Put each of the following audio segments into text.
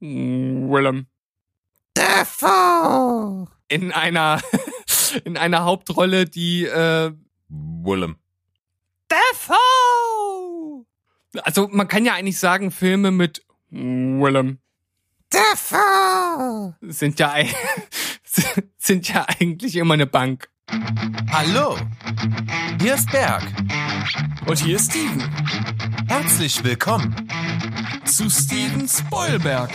Willem. Defoe. In einer, in einer Hauptrolle, die, äh, Willem. Defoe! Also man kann ja eigentlich sagen, Filme mit Willem Defoe. sind ja, sind ja eigentlich immer eine Bank. Hallo. Hier ist Berg. Und hier ist Steven. Herzlich willkommen. Zu Steven Spoilberg.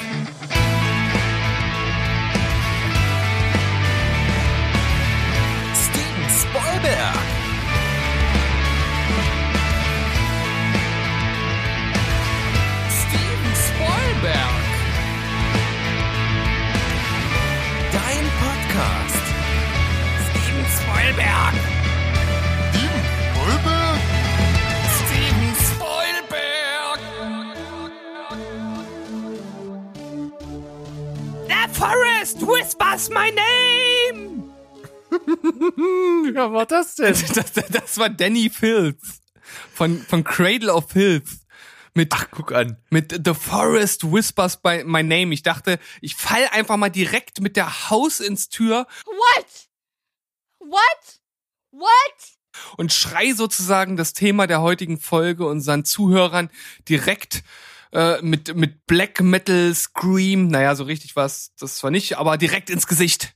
Steven Spoilberg. Steven Spoilberg. Dein Podcast. Steven Spoilberg. Steven Spoilberg. The forest whispers my name. Ja, war das denn? Das, das, das war Danny Filth von, von Cradle of Filth. Mit, Ach, guck an. mit The Forest Whispers by My Name. Ich dachte, ich fall einfach mal direkt mit der Haus ins Tür What? What? What? und schrei sozusagen das Thema der heutigen Folge unseren Zuhörern direkt äh, mit, mit Black Metal Scream, naja, so richtig was, das zwar nicht, aber direkt ins Gesicht.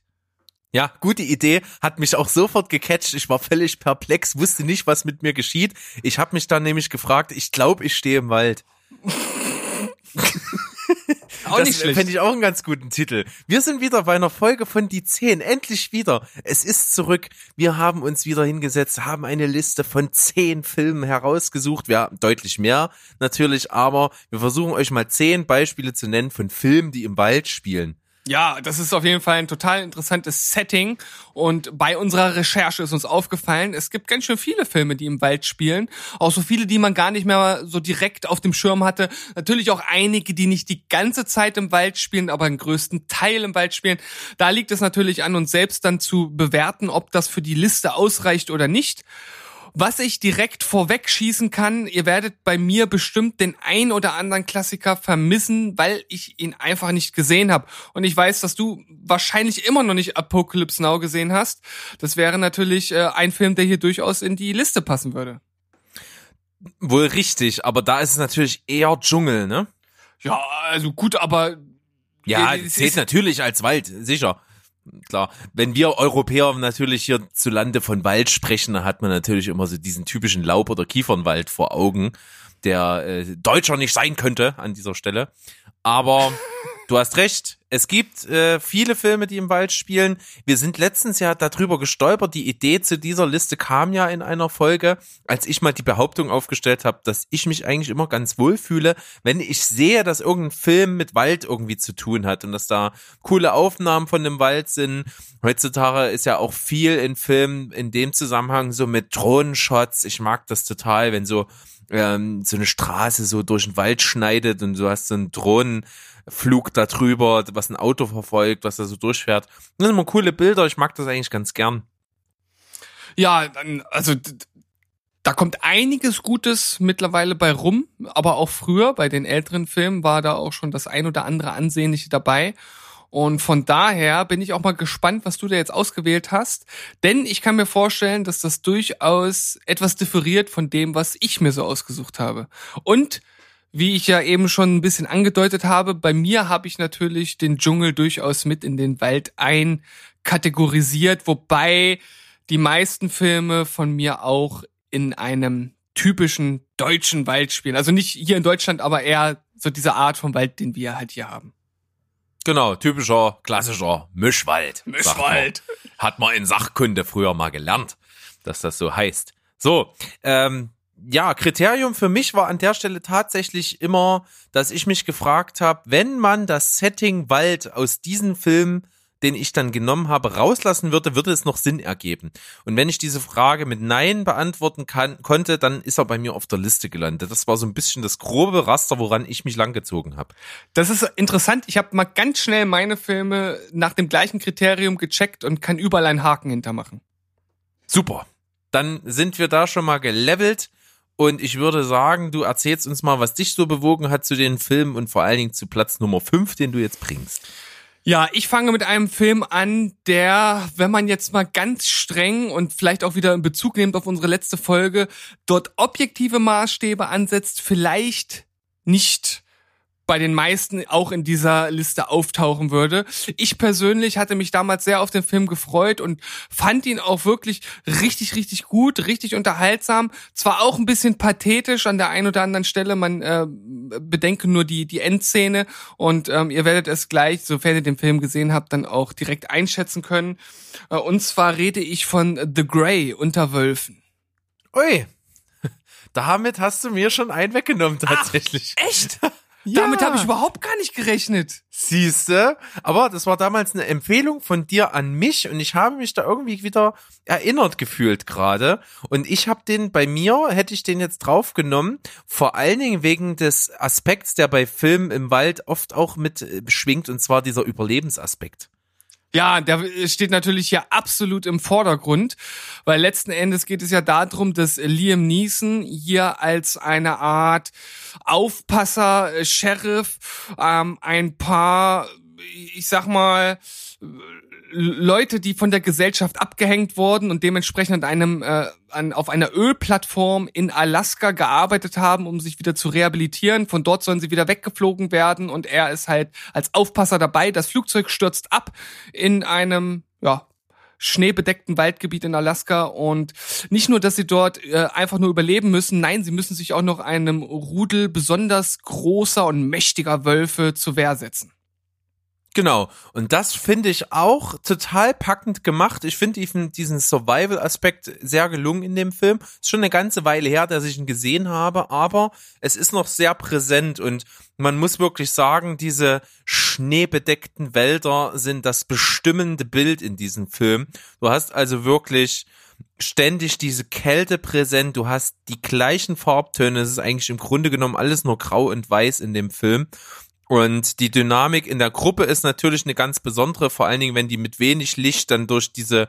Ja, gute Idee, hat mich auch sofort gecatcht. Ich war völlig perplex, wusste nicht, was mit mir geschieht. Ich habe mich dann nämlich gefragt, ich glaube, ich stehe im Wald. Auch das nicht schlecht. fände ich auch einen ganz guten Titel. Wir sind wieder bei einer Folge von Die 10. Endlich wieder. Es ist zurück. Wir haben uns wieder hingesetzt, haben eine Liste von 10 Filmen herausgesucht. Wir haben deutlich mehr natürlich, aber wir versuchen euch mal 10 Beispiele zu nennen von Filmen, die im Wald spielen. Ja, das ist auf jeden Fall ein total interessantes Setting. Und bei unserer Recherche ist uns aufgefallen, es gibt ganz schön viele Filme, die im Wald spielen. Auch so viele, die man gar nicht mehr so direkt auf dem Schirm hatte. Natürlich auch einige, die nicht die ganze Zeit im Wald spielen, aber den größten Teil im Wald spielen. Da liegt es natürlich an uns selbst dann zu bewerten, ob das für die Liste ausreicht oder nicht. Was ich direkt vorweg schießen kann, ihr werdet bei mir bestimmt den ein oder anderen Klassiker vermissen, weil ich ihn einfach nicht gesehen habe. Und ich weiß, dass du wahrscheinlich immer noch nicht Apocalypse Now gesehen hast. Das wäre natürlich äh, ein Film, der hier durchaus in die Liste passen würde. Wohl richtig, aber da ist es natürlich eher Dschungel, ne? Ja, also gut, aber Ja, Es zählt natürlich als Wald, sicher. Klar, wenn wir Europäer natürlich hier zu Lande von Wald sprechen, dann hat man natürlich immer so diesen typischen Laub- oder Kiefernwald vor Augen, der äh, deutscher nicht sein könnte an dieser Stelle. Aber du hast recht, es gibt äh, viele Filme, die im Wald spielen. Wir sind letztens ja darüber gestolpert. Die Idee zu dieser Liste kam ja in einer Folge, als ich mal die Behauptung aufgestellt habe, dass ich mich eigentlich immer ganz wohl fühle, wenn ich sehe, dass irgendein Film mit Wald irgendwie zu tun hat und dass da coole Aufnahmen von dem Wald sind. Heutzutage ist ja auch viel in Filmen in dem Zusammenhang so mit Drohnenshots. Ich mag das total, wenn so ähm, so eine Straße so durch den Wald schneidet und du hast so einen Drohnenflug da drüber, was ein Auto verfolgt, was da so durchfährt. Das sind immer coole Bilder, ich mag das eigentlich ganz gern. ja, also da kommt einiges Gutes mittlerweile bei rum, aber auch früher bei den älteren Filmen war da auch schon das ein oder andere Ansehnliche dabei. Und von daher bin ich auch mal gespannt, was du da jetzt ausgewählt hast. Denn ich kann mir vorstellen, dass das durchaus etwas differiert von dem, was ich mir so ausgesucht habe. Und wie ich ja eben schon ein bisschen angedeutet habe, bei mir habe ich natürlich den Dschungel durchaus mit in den Wald einkategorisiert, wobei die meisten Filme von mir auch in einem typischen deutschen Wald spielen. Also nicht hier in Deutschland, aber eher so diese Art von Wald, den wir halt hier haben. Genau, typischer, klassischer Mischwald. Mischwald. Man. Hat man in Sachkunde früher mal gelernt, dass das so heißt. So, ähm, ja, Kriterium für mich war an der Stelle tatsächlich immer, dass ich mich gefragt habe, wenn man das Setting Wald aus diesem Film den ich dann genommen habe, rauslassen würde, würde es noch Sinn ergeben. Und wenn ich diese Frage mit Nein beantworten kann, konnte, dann ist er bei mir auf der Liste gelandet. Das war so ein bisschen das grobe Raster, woran ich mich langgezogen habe. Das ist interessant. Ich habe mal ganz schnell meine Filme nach dem gleichen Kriterium gecheckt und kann überall einen Haken hintermachen. Super. Dann sind wir da schon mal gelevelt. Und ich würde sagen, du erzählst uns mal, was dich so bewogen hat zu den Filmen und vor allen Dingen zu Platz Nummer 5, den du jetzt bringst. Ja, ich fange mit einem Film an, der, wenn man jetzt mal ganz streng und vielleicht auch wieder in Bezug nimmt auf unsere letzte Folge, dort objektive Maßstäbe ansetzt, vielleicht nicht bei den meisten auch in dieser Liste auftauchen würde. Ich persönlich hatte mich damals sehr auf den Film gefreut und fand ihn auch wirklich richtig, richtig gut, richtig unterhaltsam. Zwar auch ein bisschen pathetisch an der einen oder anderen Stelle, man äh, bedenke nur die, die Endszene und ähm, ihr werdet es gleich, sofern ihr den Film gesehen habt, dann auch direkt einschätzen können. Äh, und zwar rede ich von The Grey unter Wölfen. Ui, damit hast du mir schon einen weggenommen tatsächlich. Ach, echt? Ja. Damit habe ich überhaupt gar nicht gerechnet. Siehste, aber das war damals eine Empfehlung von dir an mich und ich habe mich da irgendwie wieder erinnert gefühlt gerade und ich habe den bei mir hätte ich den jetzt draufgenommen, vor allen Dingen wegen des Aspekts, der bei Filmen im Wald oft auch mit äh, schwingt und zwar dieser Überlebensaspekt. Ja, der steht natürlich hier absolut im Vordergrund, weil letzten Endes geht es ja darum, dass Liam Neeson hier als eine Art Aufpasser, äh, Sheriff, ähm, ein paar, ich sag mal, Leute, die von der Gesellschaft abgehängt wurden und dementsprechend an einem äh, an, auf einer Ölplattform in Alaska gearbeitet haben, um sich wieder zu rehabilitieren. Von dort sollen sie wieder weggeflogen werden und er ist halt als Aufpasser dabei. Das Flugzeug stürzt ab in einem ja schneebedeckten Waldgebiet in Alaska und nicht nur, dass sie dort äh, einfach nur überleben müssen, nein, sie müssen sich auch noch einem Rudel besonders großer und mächtiger Wölfe zur Wehr setzen. Genau. Und das finde ich auch total packend gemacht. Ich finde diesen Survival-Aspekt sehr gelungen in dem Film. Ist schon eine ganze Weile her, dass ich ihn gesehen habe, aber es ist noch sehr präsent und man muss wirklich sagen, diese schneebedeckten Wälder sind das bestimmende Bild in diesem Film. Du hast also wirklich ständig diese Kälte präsent, du hast die gleichen Farbtöne, es ist eigentlich im Grunde genommen alles nur grau und weiß in dem Film und die Dynamik in der Gruppe ist natürlich eine ganz besondere, vor allen Dingen, wenn die mit wenig Licht dann durch diese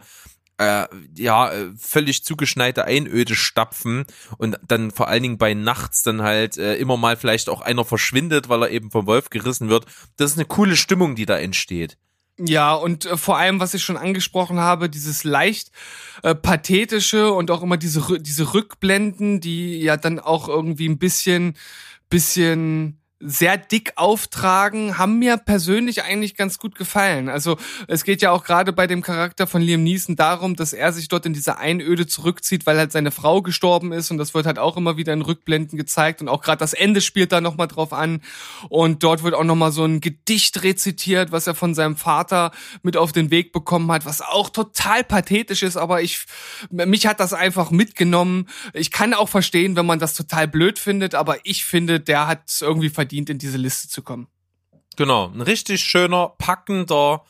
äh, ja völlig zugeschneite Einöde stapfen und dann vor allen Dingen bei nachts dann halt äh, immer mal vielleicht auch einer verschwindet, weil er eben vom Wolf gerissen wird. Das ist eine coole Stimmung, die da entsteht. Ja, und äh, vor allem, was ich schon angesprochen habe, dieses leicht äh, pathetische und auch immer diese diese Rückblenden, die ja dann auch irgendwie ein bisschen bisschen sehr dick auftragen, haben mir persönlich eigentlich ganz gut gefallen. Also es geht ja auch gerade bei dem Charakter von Liam Neeson darum, dass er sich dort in diese Einöde zurückzieht, weil halt seine Frau gestorben ist und das wird halt auch immer wieder in Rückblenden gezeigt und auch gerade das Ende spielt da nochmal drauf an und dort wird auch nochmal so ein Gedicht rezitiert, was er von seinem Vater mit auf den Weg bekommen hat, was auch total pathetisch ist, aber ich, mich hat das einfach mitgenommen. Ich kann auch verstehen, wenn man das total blöd findet, aber ich finde, der hat irgendwie verdient verdient, in diese Liste zu kommen. Genau, ein richtig schöner, packender,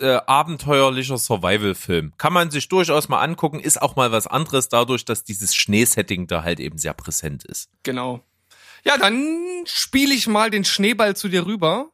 äh, abenteuerlicher Survival-Film. Kann man sich durchaus mal angucken, ist auch mal was anderes dadurch, dass dieses Schneesetting da halt eben sehr präsent ist. Genau. Ja, dann spiele ich mal den Schneeball zu dir rüber.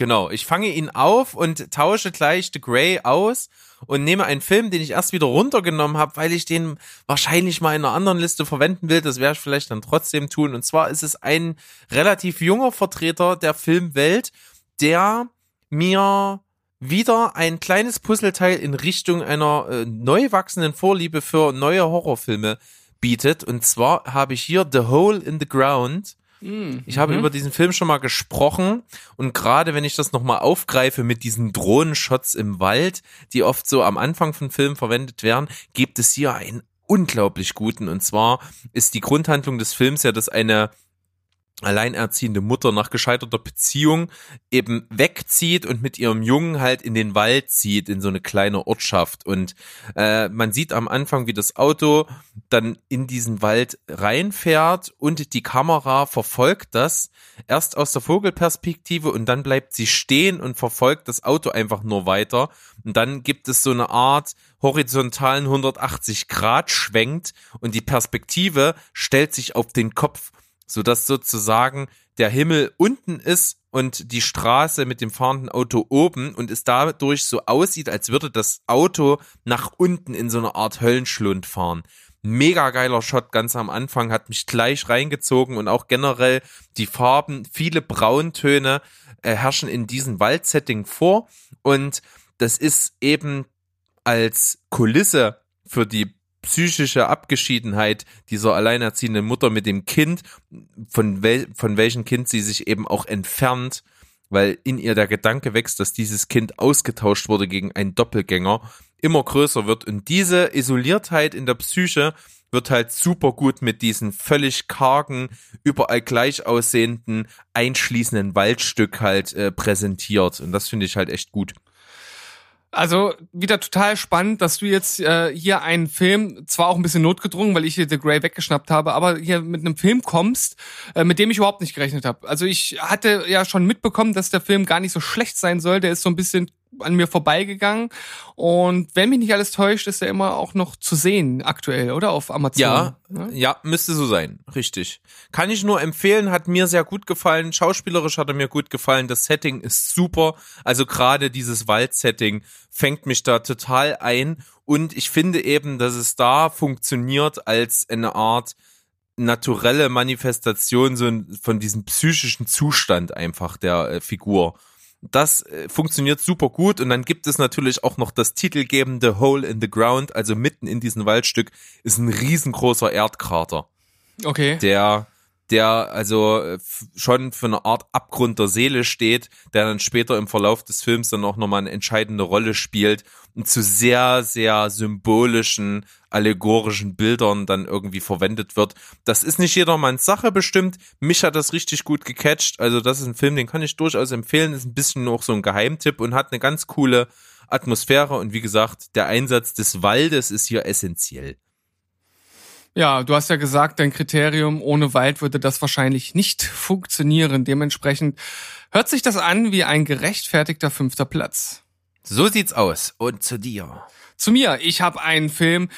Genau, ich fange ihn auf und tausche gleich The Grey aus und nehme einen Film, den ich erst wieder runtergenommen habe, weil ich den wahrscheinlich mal in einer anderen Liste verwenden will. Das werde ich vielleicht dann trotzdem tun. Und zwar ist es ein relativ junger Vertreter der Filmwelt, der mir wieder ein kleines Puzzleteil in Richtung einer äh, neu wachsenden Vorliebe für neue Horrorfilme bietet. Und zwar habe ich hier The Hole in the Ground Mhm. Ich habe mhm. über diesen Film schon mal gesprochen und gerade wenn ich das nochmal aufgreife mit diesen Drohnenshots im Wald, die oft so am Anfang von Filmen verwendet werden, gibt es hier einen unglaublich guten und zwar ist die Grundhandlung des Films ja, dass eine alleinerziehende Mutter nach gescheiterter Beziehung eben wegzieht und mit ihrem Jungen halt in den Wald zieht, in so eine kleine Ortschaft. Und äh, man sieht am Anfang, wie das Auto dann in diesen Wald reinfährt und die Kamera verfolgt das erst aus der Vogelperspektive und dann bleibt sie stehen und verfolgt das Auto einfach nur weiter. Und dann gibt es so eine Art horizontalen 180 Grad schwenkt und die Perspektive stellt sich auf den Kopf sodass sozusagen der Himmel unten ist und die Straße mit dem fahrenden Auto oben und es dadurch so aussieht, als würde das Auto nach unten in so eine Art Höllenschlund fahren. Mega geiler Shot ganz am Anfang, hat mich gleich reingezogen und auch generell die Farben, viele Brauntöne äh, herrschen in diesem Waldsetting vor und das ist eben als Kulisse für die psychische Abgeschiedenheit dieser alleinerziehenden Mutter mit dem Kind, von, wel von welchem Kind sie sich eben auch entfernt, weil in ihr der Gedanke wächst, dass dieses Kind ausgetauscht wurde gegen einen Doppelgänger, immer größer wird. Und diese Isoliertheit in der Psyche wird halt super gut mit diesen völlig kargen, überall gleich aussehenden, einschließenden Waldstück halt äh, präsentiert. Und das finde ich halt echt gut. Also wieder total spannend, dass du jetzt äh, hier einen Film, zwar auch ein bisschen notgedrungen, weil ich hier The Grey weggeschnappt habe, aber hier mit einem Film kommst, äh, mit dem ich überhaupt nicht gerechnet habe. Also ich hatte ja schon mitbekommen, dass der Film gar nicht so schlecht sein soll. Der ist so ein bisschen an mir vorbeigegangen. Und wenn mich nicht alles täuscht, ist er immer auch noch zu sehen aktuell, oder? Auf Amazon. Ja, ja, ja, müsste so sein. Richtig. Kann ich nur empfehlen, hat mir sehr gut gefallen. Schauspielerisch hat er mir gut gefallen. Das Setting ist super. Also gerade dieses Waldsetting fängt mich da total ein. Und ich finde eben, dass es da funktioniert als eine Art naturelle Manifestation so von diesem psychischen Zustand einfach der äh, Figur. Das äh, funktioniert super gut und dann gibt es natürlich auch noch das titelgebende Hole in the Ground, also mitten in diesem Waldstück ist ein riesengroßer Erdkrater. Okay. Der der also äh, schon für eine Art Abgrund der Seele steht, der dann später im Verlauf des Films dann auch nochmal eine entscheidende Rolle spielt und zu sehr, sehr symbolischen, allegorischen Bildern dann irgendwie verwendet wird. Das ist nicht jedermanns Sache bestimmt. Mich hat das richtig gut gecatcht. Also das ist ein Film, den kann ich durchaus empfehlen. Ist ein bisschen noch so ein Geheimtipp und hat eine ganz coole Atmosphäre. Und wie gesagt, der Einsatz des Waldes ist hier essentiell. Ja, du hast ja gesagt, dein Kriterium ohne Wald würde das wahrscheinlich nicht funktionieren. Dementsprechend hört sich das an wie ein gerechtfertigter fünfter Platz. So sieht's aus. Und zu dir. Zu mir. Ich habe einen Film,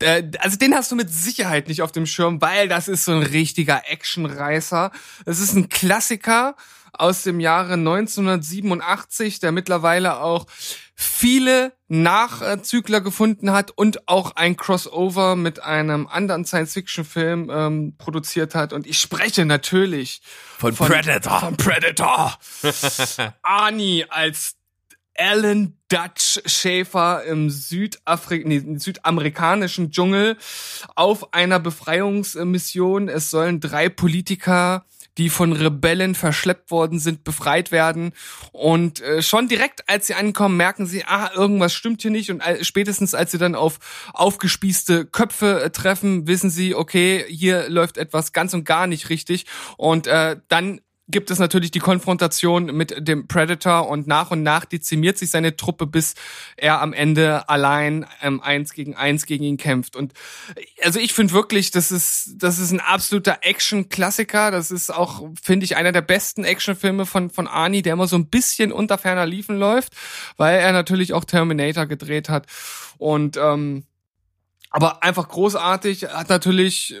äh, also den hast du mit Sicherheit nicht auf dem Schirm, weil das ist so ein richtiger Actionreißer. Es ist ein Klassiker aus dem Jahre 1987, der mittlerweile auch viele Nachzügler gefunden hat und auch ein Crossover mit einem anderen Science-Fiction-Film ähm, produziert hat. Und ich spreche natürlich von, von Predator. Von Predator. Arnie als Alan Dutch Schäfer im Südafri nee, südamerikanischen Dschungel auf einer Befreiungsmission. Es sollen drei Politiker die von Rebellen verschleppt worden sind, befreit werden. Und äh, schon direkt, als sie ankommen, merken sie, ah, irgendwas stimmt hier nicht. Und äh, spätestens, als sie dann auf aufgespießte Köpfe äh, treffen, wissen sie, okay, hier läuft etwas ganz und gar nicht richtig. Und äh, dann gibt es natürlich die Konfrontation mit dem Predator und nach und nach dezimiert sich seine Truppe, bis er am Ende allein ähm, eins gegen eins gegen ihn kämpft. Und also ich finde wirklich, das ist, das ist ein absoluter Action-Klassiker. Das ist auch, finde ich, einer der besten Actionfilme von, von Arnie, der immer so ein bisschen unter ferner Liefen läuft, weil er natürlich auch Terminator gedreht hat. Und ähm, aber einfach großartig, hat natürlich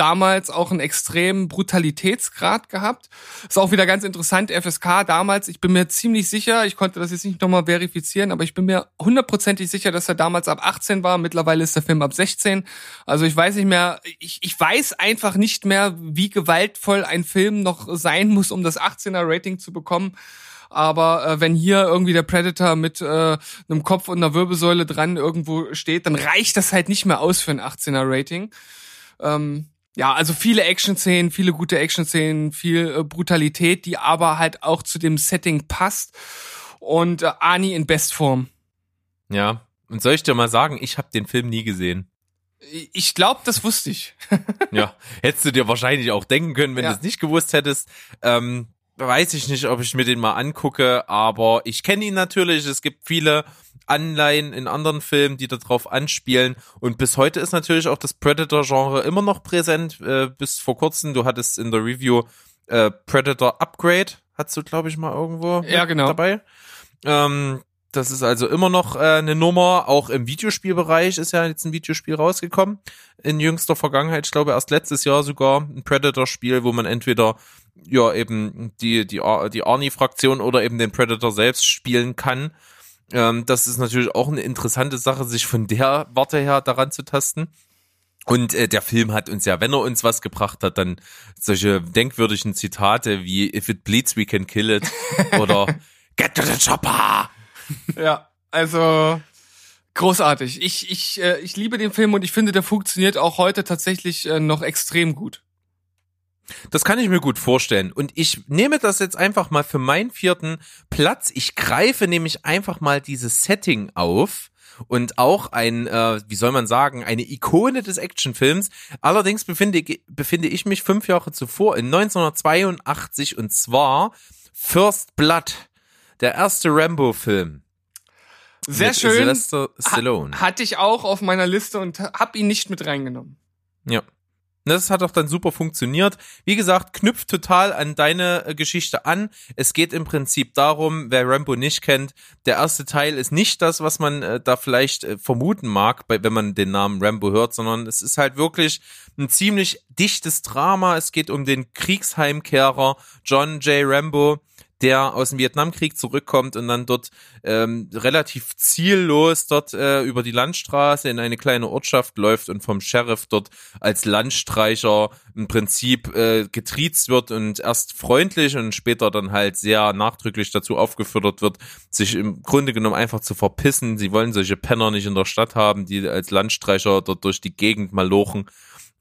damals auch einen extremen Brutalitätsgrad gehabt. Ist auch wieder ganz interessant, FSK damals, ich bin mir ziemlich sicher, ich konnte das jetzt nicht nochmal verifizieren, aber ich bin mir hundertprozentig sicher, dass er damals ab 18 war. Mittlerweile ist der Film ab 16. Also ich weiß nicht mehr, ich, ich weiß einfach nicht mehr, wie gewaltvoll ein Film noch sein muss, um das 18er Rating zu bekommen. Aber äh, wenn hier irgendwie der Predator mit äh, einem Kopf und einer Wirbelsäule dran irgendwo steht, dann reicht das halt nicht mehr aus für ein 18er Rating. Ähm, ja, also viele Action-Szenen, viele gute Action-Szenen, viel äh, Brutalität, die aber halt auch zu dem Setting passt. Und äh, Ani in Bestform. Ja, und soll ich dir mal sagen, ich habe den Film nie gesehen. Ich glaube, das wusste ich. ja, hättest du dir wahrscheinlich auch denken können, wenn ja. du es nicht gewusst hättest. Ähm, weiß ich nicht, ob ich mir den mal angucke, aber ich kenne ihn natürlich. Es gibt viele Anleihen in anderen Filmen, die darauf anspielen. Und bis heute ist natürlich auch das Predator-Genre immer noch präsent. Äh, bis vor kurzem, du hattest in der Review äh, Predator Upgrade, hast du, glaube ich, mal irgendwo ja, genau. dabei. Ähm, das ist also immer noch äh, eine Nummer. Auch im Videospielbereich ist ja jetzt ein Videospiel rausgekommen. In jüngster Vergangenheit, ich glaube erst letztes Jahr sogar, ein Predator-Spiel, wo man entweder ja eben die, die, die Arnie-Fraktion oder eben den Predator selbst spielen kann. Ähm, das ist natürlich auch eine interessante Sache, sich von der Warte her daran zu tasten. Und äh, der Film hat uns ja, wenn er uns was gebracht hat, dann solche denkwürdigen Zitate wie If it bleeds, we can kill it oder Get to the chopper. Ja, also großartig. Ich, ich, äh, ich liebe den Film und ich finde, der funktioniert auch heute tatsächlich äh, noch extrem gut. Das kann ich mir gut vorstellen. Und ich nehme das jetzt einfach mal für meinen vierten Platz. Ich greife nämlich einfach mal dieses Setting auf und auch ein, äh, wie soll man sagen, eine Ikone des Actionfilms. Allerdings befinde, befinde ich mich fünf Jahre zuvor in 1982 und zwar First Blood, der erste Rambo-Film. Sehr schön. Sylvester Stallone. Ha hatte ich auch auf meiner Liste und hab ihn nicht mit reingenommen. Ja. Das hat auch dann super funktioniert. Wie gesagt, knüpft total an deine äh, Geschichte an. Es geht im Prinzip darum, wer Rambo nicht kennt, der erste Teil ist nicht das, was man äh, da vielleicht äh, vermuten mag, wenn man den Namen Rambo hört, sondern es ist halt wirklich ein ziemlich dichtes Drama. Es geht um den Kriegsheimkehrer John J. Rambo, der aus dem Vietnamkrieg zurückkommt und dann dort ähm, relativ ziellos dort äh, über die Landstraße in eine kleine Ortschaft läuft und vom Sheriff dort als Landstreicher im Prinzip äh, getriezt wird und erst freundlich und später dann halt sehr nachdrücklich dazu aufgefordert wird, sich im Grunde genommen einfach zu verpissen. Sie wollen solche Penner nicht in der Stadt haben, die als Landstreicher dort durch die Gegend malochen.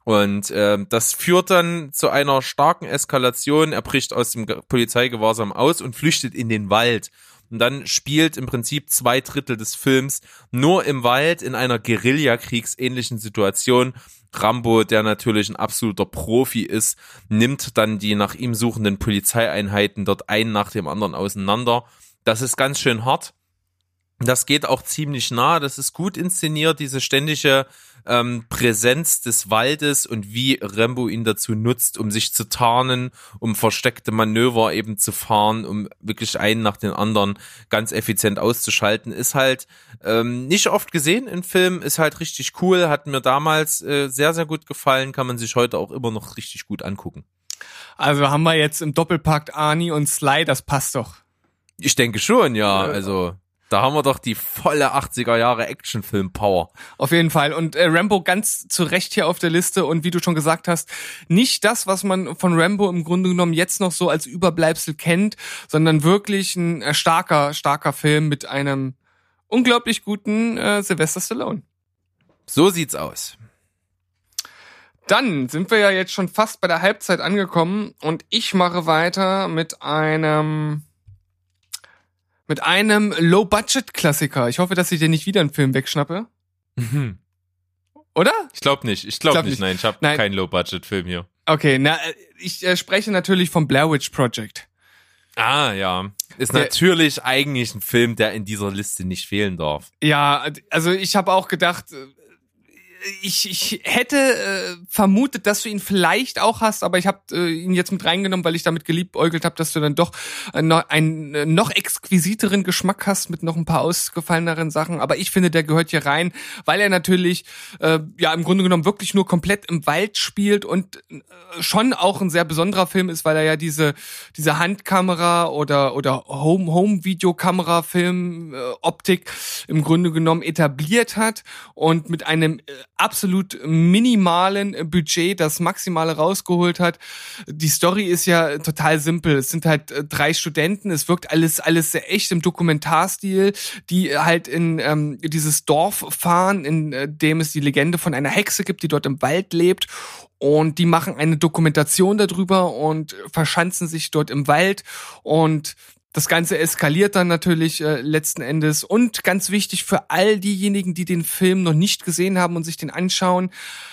Und äh, das führt dann zu einer starken Eskalation. Er bricht aus dem Polizeigewahrsam aus und flüchtet in den Wald. Und dann spielt im Prinzip zwei Drittel des Films nur im Wald in einer Guerillakriegsähnlichen Situation. Rambo, der natürlich ein absoluter Profi ist, nimmt dann die nach ihm suchenden Polizeieinheiten dort einen nach dem anderen auseinander. Das ist ganz schön hart. Das geht auch ziemlich nah, das ist gut inszeniert, diese ständige ähm, Präsenz des Waldes und wie Rambo ihn dazu nutzt, um sich zu tarnen, um versteckte Manöver eben zu fahren, um wirklich einen nach den anderen ganz effizient auszuschalten, ist halt ähm, nicht oft gesehen im Film, ist halt richtig cool, hat mir damals äh, sehr, sehr gut gefallen, kann man sich heute auch immer noch richtig gut angucken. Also haben wir jetzt im Doppelpakt Arnie und Sly, das passt doch. Ich denke schon, ja. Also da haben wir doch die volle 80er Jahre Actionfilm-Power. Auf jeden Fall. Und äh, Rambo ganz zu Recht hier auf der Liste. Und wie du schon gesagt hast, nicht das, was man von Rambo im Grunde genommen jetzt noch so als Überbleibsel kennt, sondern wirklich ein äh, starker, starker Film mit einem unglaublich guten äh, Sylvester Stallone. So sieht's aus. Dann sind wir ja jetzt schon fast bei der Halbzeit angekommen und ich mache weiter mit einem mit einem Low-Budget-Klassiker. Ich hoffe, dass ich dir nicht wieder einen Film wegschnappe. Mhm. Oder? Ich glaube nicht. Ich glaube glaub nicht. nicht. Nein, ich habe keinen Low-Budget-Film hier. Okay, na, äh, ich äh, spreche natürlich vom Blair Witch Project. Ah, ja. Ist der, natürlich eigentlich ein Film, der in dieser Liste nicht fehlen darf. Ja, also ich habe auch gedacht, äh, ich, ich hätte äh, vermutet, dass du ihn vielleicht auch hast, aber ich habe äh, ihn jetzt mit reingenommen, weil ich damit geliebäugelt habe, dass du dann doch äh, noch einen äh, noch exquisiteren Geschmack hast mit noch ein paar ausgefalleneren Sachen. Aber ich finde, der gehört hier rein, weil er natürlich äh, ja im Grunde genommen wirklich nur komplett im Wald spielt und äh, schon auch ein sehr besonderer Film ist, weil er ja diese diese Handkamera oder oder Home Home Videokamera Film äh, Optik im Grunde genommen etabliert hat und mit einem äh, absolut minimalen Budget das Maximale rausgeholt hat. Die Story ist ja total simpel. Es sind halt äh, drei Studenten. Es wirkt alles, alles sehr echt im Dokumentarstil, die halt in ähm, dieses Dorf fahren, in äh, dem es die Legende von einer Hexe gibt, die dort im Wald lebt und die machen eine Dokumentation darüber und verschanzen sich dort im Wald und das Ganze eskaliert dann natürlich äh, letzten Endes. Und ganz wichtig für all diejenigen, die den Film noch nicht gesehen haben und sich den anschauen,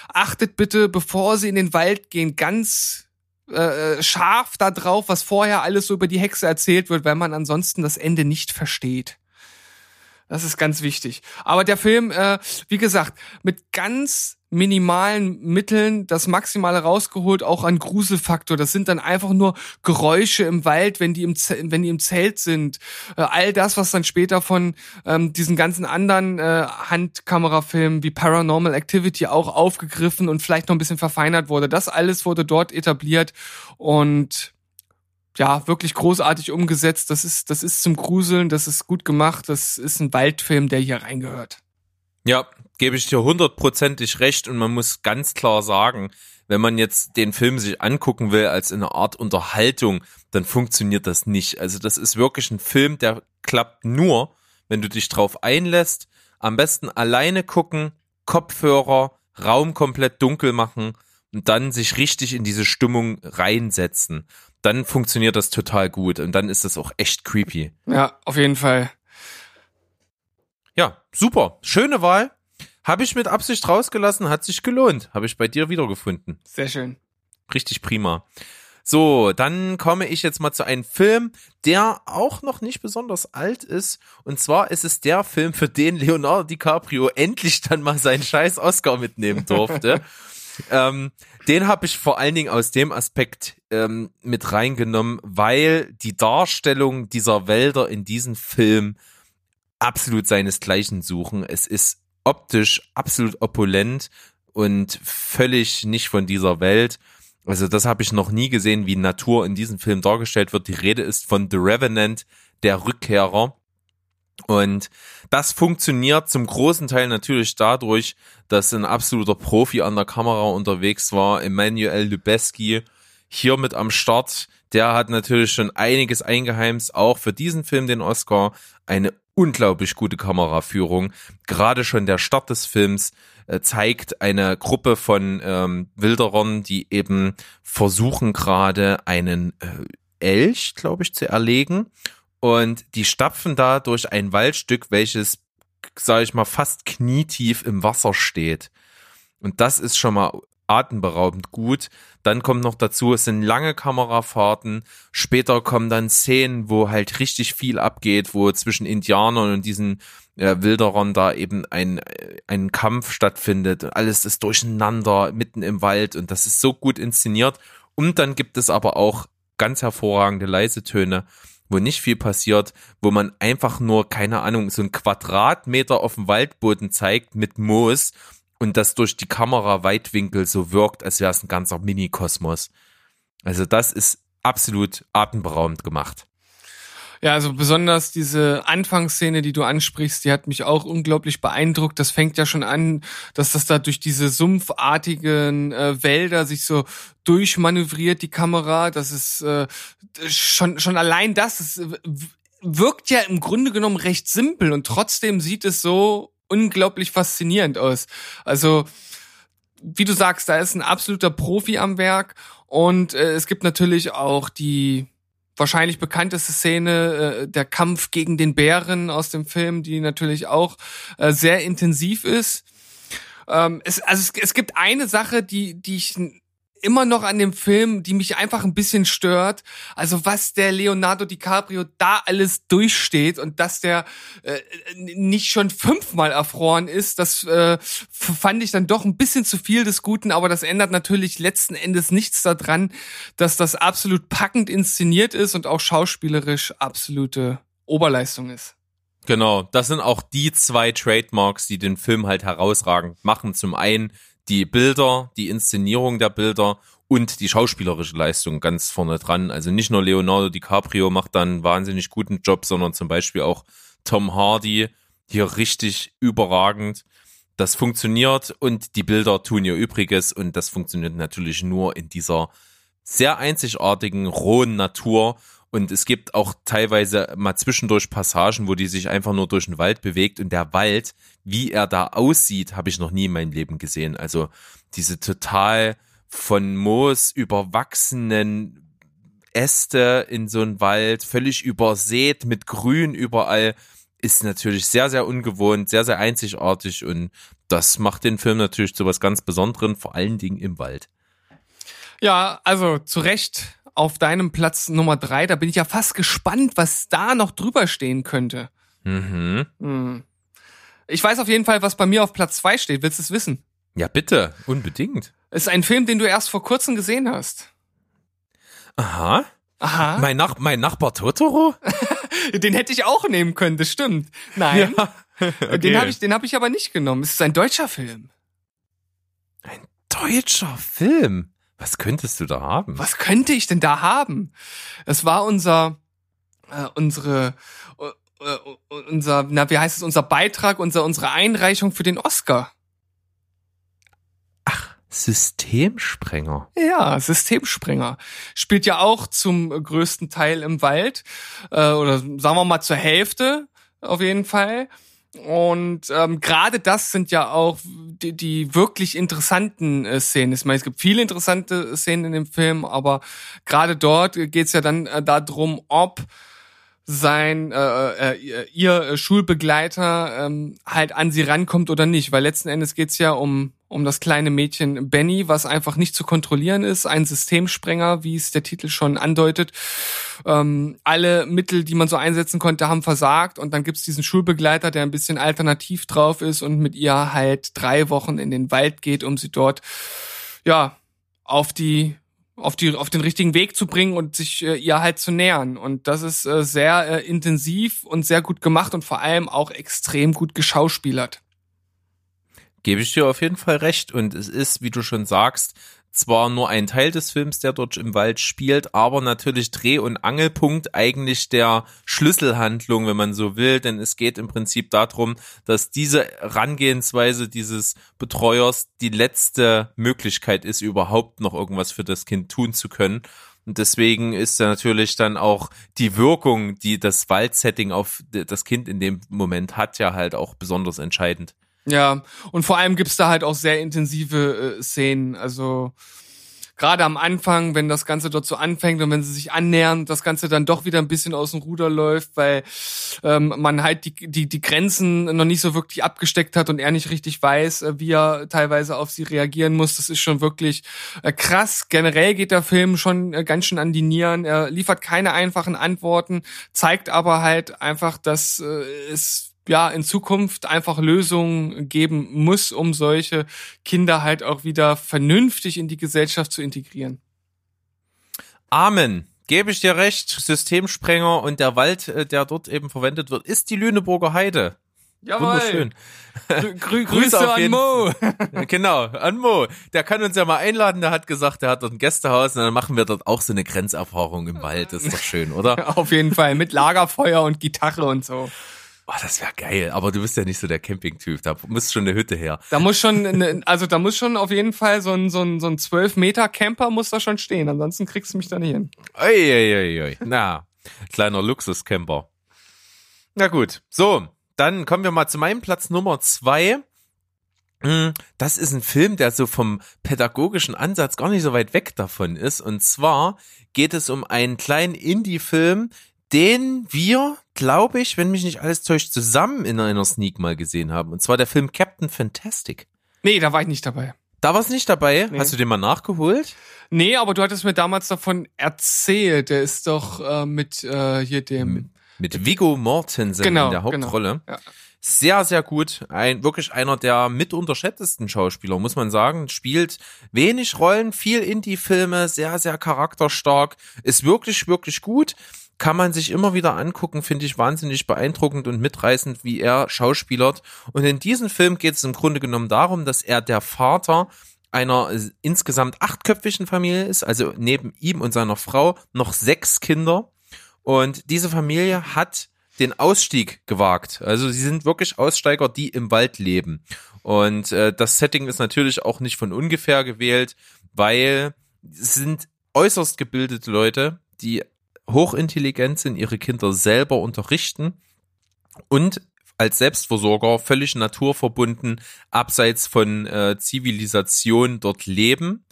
achtet bitte, bevor sie in den Wald gehen, ganz äh, äh scharf da drauf, was vorher alles so über die Hexe erzählt wird, weil man ansonsten das Ende nicht versteht. Das ist ganz wichtig. Aber der Film, äh, wie gesagt, mit ganz minimalen Mitteln das Maximale rausgeholt, auch an Gruselfaktor. Das sind dann einfach nur Geräusche im Wald, wenn die im, Zelt, wenn die im Zelt sind. Äh, all das, was dann später von ähm, diesen ganzen anderen äh, Handkamerafilmen wie Paranormal Activity auch aufgegriffen und vielleicht noch ein bisschen verfeinert wurde. Das alles wurde dort etabliert und ja, wirklich großartig umgesetzt. Das ist, das ist zum Gruseln, das ist gut gemacht. Das ist ein Waldfilm, der hier reingehört. Ja, gebe ich dir hundertprozentig recht und man muss ganz klar sagen, wenn man jetzt den Film sich angucken will als eine Art Unterhaltung, dann funktioniert das nicht. Also das ist wirklich ein Film, der klappt nur, wenn du dich drauf einlässt. Am besten alleine gucken, Kopfhörer, Raum komplett dunkel machen und dann sich richtig in diese Stimmung reinsetzen. Dann funktioniert das total gut und dann ist das auch echt creepy. Ja, auf jeden Fall. Ja, super. Schöne Wahl. Habe ich mit Absicht rausgelassen, hat sich gelohnt. Habe ich bei dir wiedergefunden. Sehr schön. Richtig prima. So, dann komme ich jetzt mal zu einem Film, der auch noch nicht besonders alt ist. Und zwar ist es der Film, für den Leonardo DiCaprio endlich dann mal seinen scheiß Oscar mitnehmen durfte. ähm, den habe ich vor allen Dingen aus dem Aspekt ähm, mit reingenommen, weil die Darstellung dieser Wälder in diesem Film absolut seinesgleichen suchen. Es ist optisch absolut opulent und völlig nicht von dieser Welt. Also das habe ich noch nie gesehen, wie Natur in diesem Film dargestellt wird. Die Rede ist von The Revenant, der Rückkehrer. Und das funktioniert zum großen Teil natürlich dadurch, dass ein absoluter Profi an der Kamera unterwegs war, Emmanuel Lubezki, hier mit am Start. Der hat natürlich schon einiges eingeheimst, auch für diesen Film den Oscar. Eine unglaublich gute Kameraführung. Gerade schon der Start des Films äh, zeigt eine Gruppe von ähm, Wilderern, die eben versuchen gerade einen äh, Elch, glaube ich, zu erlegen. Und die stapfen da durch ein Waldstück, welches, sage ich mal, fast knietief im Wasser steht. Und das ist schon mal atemberaubend gut. Dann kommt noch dazu, es sind lange Kamerafahrten. Später kommen dann Szenen, wo halt richtig viel abgeht, wo zwischen Indianern und diesen äh, Wilderern da eben ein, äh, ein Kampf stattfindet. Alles ist durcheinander, mitten im Wald und das ist so gut inszeniert. Und dann gibt es aber auch ganz hervorragende leise Töne, wo nicht viel passiert, wo man einfach nur, keine Ahnung, so ein Quadratmeter auf dem Waldboden zeigt mit Moos und das durch die Kamera Weitwinkel so wirkt, als wäre es ein ganzer Mini-Kosmos. Also das ist absolut atemberaubend gemacht. Ja, also besonders diese Anfangsszene, die du ansprichst, die hat mich auch unglaublich beeindruckt. Das fängt ja schon an, dass das da durch diese sumpfartigen äh, Wälder sich so durchmanövriert, die Kamera. Das ist äh, schon, schon allein das, das wirkt ja im Grunde genommen recht simpel und trotzdem sieht es so unglaublich faszinierend aus. Also, wie du sagst, da ist ein absoluter Profi am Werk und äh, es gibt natürlich auch die wahrscheinlich bekannteste Szene, äh, der Kampf gegen den Bären aus dem Film, die natürlich auch äh, sehr intensiv ist. Ähm, es, also es, es gibt eine Sache, die, die ich immer noch an dem Film, die mich einfach ein bisschen stört. Also was der Leonardo DiCaprio da alles durchsteht und dass der äh, nicht schon fünfmal erfroren ist, das äh, fand ich dann doch ein bisschen zu viel des Guten. Aber das ändert natürlich letzten Endes nichts daran, dass das absolut packend inszeniert ist und auch schauspielerisch absolute Oberleistung ist. Genau, das sind auch die zwei Trademarks, die den Film halt herausragend machen. Zum einen die Bilder, die Inszenierung der Bilder und die schauspielerische Leistung ganz vorne dran. Also nicht nur Leonardo DiCaprio macht dann wahnsinnig guten Job, sondern zum Beispiel auch Tom Hardy hier richtig überragend. Das funktioniert und die Bilder tun ihr Übriges und das funktioniert natürlich nur in dieser sehr einzigartigen, rohen Natur und es gibt auch teilweise mal zwischendurch Passagen, wo die sich einfach nur durch den Wald bewegt und der Wald, wie er da aussieht, habe ich noch nie in meinem Leben gesehen. Also diese total von Moos überwachsenen Äste in so einem Wald, völlig übersät mit Grün überall, ist natürlich sehr, sehr ungewohnt, sehr, sehr einzigartig und das macht den Film natürlich zu was ganz Besonderem, vor allen Dingen im Wald. Ja, also zu Recht auf deinem Platz Nummer drei. Da bin ich ja fast gespannt, was da noch drüber stehen könnte. Mhm. Hm. Ich weiß auf jeden Fall, was bei mir auf Platz zwei steht. Willst du es wissen? Ja, bitte. Unbedingt. ist ein Film, den du erst vor kurzem gesehen hast. Aha. Aha. Mein, Nach mein Nachbar Totoro? den hätte ich auch nehmen können, das stimmt. Nein. Ja. Okay. Den habe ich, den hab ich aber nicht genommen. Es ist ein deutscher Film. Ein deutscher Film? Was könntest du da haben? Was könnte ich denn da haben? Es war unser, äh, unsere, äh, unser, na, wie heißt es, unser Beitrag, unser, unsere Einreichung für den Oscar. Systemsprenger. Ja, Systemsprenger. Spielt ja auch zum größten Teil im Wald. Äh, oder sagen wir mal zur Hälfte auf jeden Fall. Und ähm, gerade das sind ja auch die, die wirklich interessanten äh, Szenen. Ich meine, es gibt viele interessante Szenen in dem Film, aber gerade dort geht's ja dann äh, darum, ob sein äh, äh, ihr Schulbegleiter ähm, halt an sie rankommt oder nicht, weil letzten Endes geht's ja um um das kleine Mädchen Benny, was einfach nicht zu kontrollieren ist, ein Systemsprenger, wie es der Titel schon andeutet. Ähm, alle Mittel, die man so einsetzen konnte, haben versagt. Und dann gibt's diesen Schulbegleiter, der ein bisschen alternativ drauf ist und mit ihr halt drei Wochen in den Wald geht, um sie dort ja auf die auf die auf den richtigen Weg zu bringen und sich äh, ihr halt zu nähern und das ist äh, sehr äh, intensiv und sehr gut gemacht und vor allem auch extrem gut geschauspielert. Gebe ich dir auf jeden Fall recht. Und es ist, wie du schon sagst, zwar nur ein Teil des Films, der dort im Wald spielt, aber natürlich Dreh- und Angelpunkt eigentlich der Schlüsselhandlung, wenn man so will, denn es geht im Prinzip darum, dass diese Herangehensweise dieses Betreuers die letzte Möglichkeit ist, überhaupt noch irgendwas für das Kind tun zu können. Und deswegen ist da natürlich dann auch die Wirkung, die das Waldsetting auf das Kind in dem Moment hat, ja halt auch besonders entscheidend. Ja, und vor allem gibt's da halt auch sehr intensive äh, Szenen. Also gerade am Anfang, wenn das Ganze dort so anfängt und wenn sie sich annähern, das Ganze dann doch wieder ein bisschen aus dem Ruder läuft, weil ähm, man halt die, die, die Grenzen noch nicht so wirklich abgesteckt hat und er nicht richtig weiß, äh, wie er teilweise auf sie reagieren muss. Das ist schon wirklich äh, krass. Generell geht der Film schon äh, ganz schön an die Nieren. Er liefert keine einfachen Antworten, zeigt aber halt einfach, dass äh, es ja in Zukunft einfach Lösungen geben muss, um solche Kinder halt auch wieder vernünftig in die Gesellschaft zu integrieren. Amen. Gebe ich dir recht, Systemsprenger und der Wald, äh, der dort eben verwendet wird, ist die Lüneburger Heide. Jawohl. Wunderschön. Grü Grüße an Mo. genau, an Mo. Der kann uns ja mal einladen. Der hat gesagt, der hat dort ein Gästehaus und dann machen wir dort auch so eine Grenzerfahrung im Wald. Das ist doch schön, oder? Auf jeden Fall. Mit Lagerfeuer und Gitarre und so. Oh, das wäre geil, aber du bist ja nicht so der Camping-Typ, da muss schon eine Hütte her. Da muss schon, eine, also da muss schon auf jeden Fall so ein, so ein, so ein 12 Meter Camper muss da schon stehen, ansonsten kriegst du mich da nicht hin. Uiuiui, na, kleiner Luxuscamper. Na gut, so, dann kommen wir mal zu meinem Platz Nummer zwei. Hm, das ist ein Film, der so vom pädagogischen Ansatz gar nicht so weit weg davon ist. Und zwar geht es um einen kleinen Indie-Film, den wir, glaube ich, wenn mich nicht alles täuscht, zusammen in einer Sneak mal gesehen haben. Und zwar der Film Captain Fantastic. Nee, da war ich nicht dabei. Da warst nicht dabei? Nee. Hast du den mal nachgeholt? Nee, aber du hattest mir damals davon erzählt. Der ist doch äh, mit äh, hier dem. Mit, mit Vigo Mortensen genau, in der genau. Hauptrolle. Genau. Ja. Sehr, sehr gut. Ein, wirklich einer der mit unterschätztesten Schauspieler, muss man sagen. Spielt wenig Rollen, viel Indie-Filme, sehr, sehr charakterstark. Ist wirklich, wirklich gut kann man sich immer wieder angucken, finde ich wahnsinnig beeindruckend und mitreißend, wie er schauspielert. Und in diesem Film geht es im Grunde genommen darum, dass er der Vater einer insgesamt achtköpfigen Familie ist, also neben ihm und seiner Frau noch sechs Kinder. Und diese Familie hat den Ausstieg gewagt. Also sie sind wirklich Aussteiger, die im Wald leben. Und äh, das Setting ist natürlich auch nicht von ungefähr gewählt, weil es sind äußerst gebildete Leute, die hochintelligent sind, ihre Kinder selber unterrichten und als Selbstversorger völlig naturverbunden, abseits von äh, Zivilisation dort leben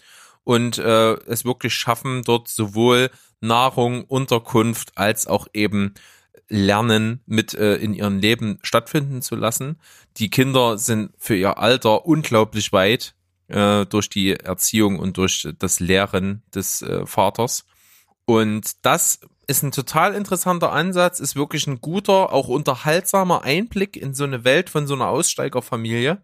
und äh, es wirklich schaffen, dort sowohl Nahrung, Unterkunft als auch eben Lernen mit äh, in ihrem Leben stattfinden zu lassen. Die Kinder sind für ihr Alter unglaublich weit äh, durch die Erziehung und durch das Lehren des äh, Vaters. Und das ist ein total interessanter Ansatz, ist wirklich ein guter, auch unterhaltsamer Einblick in so eine Welt von so einer Aussteigerfamilie.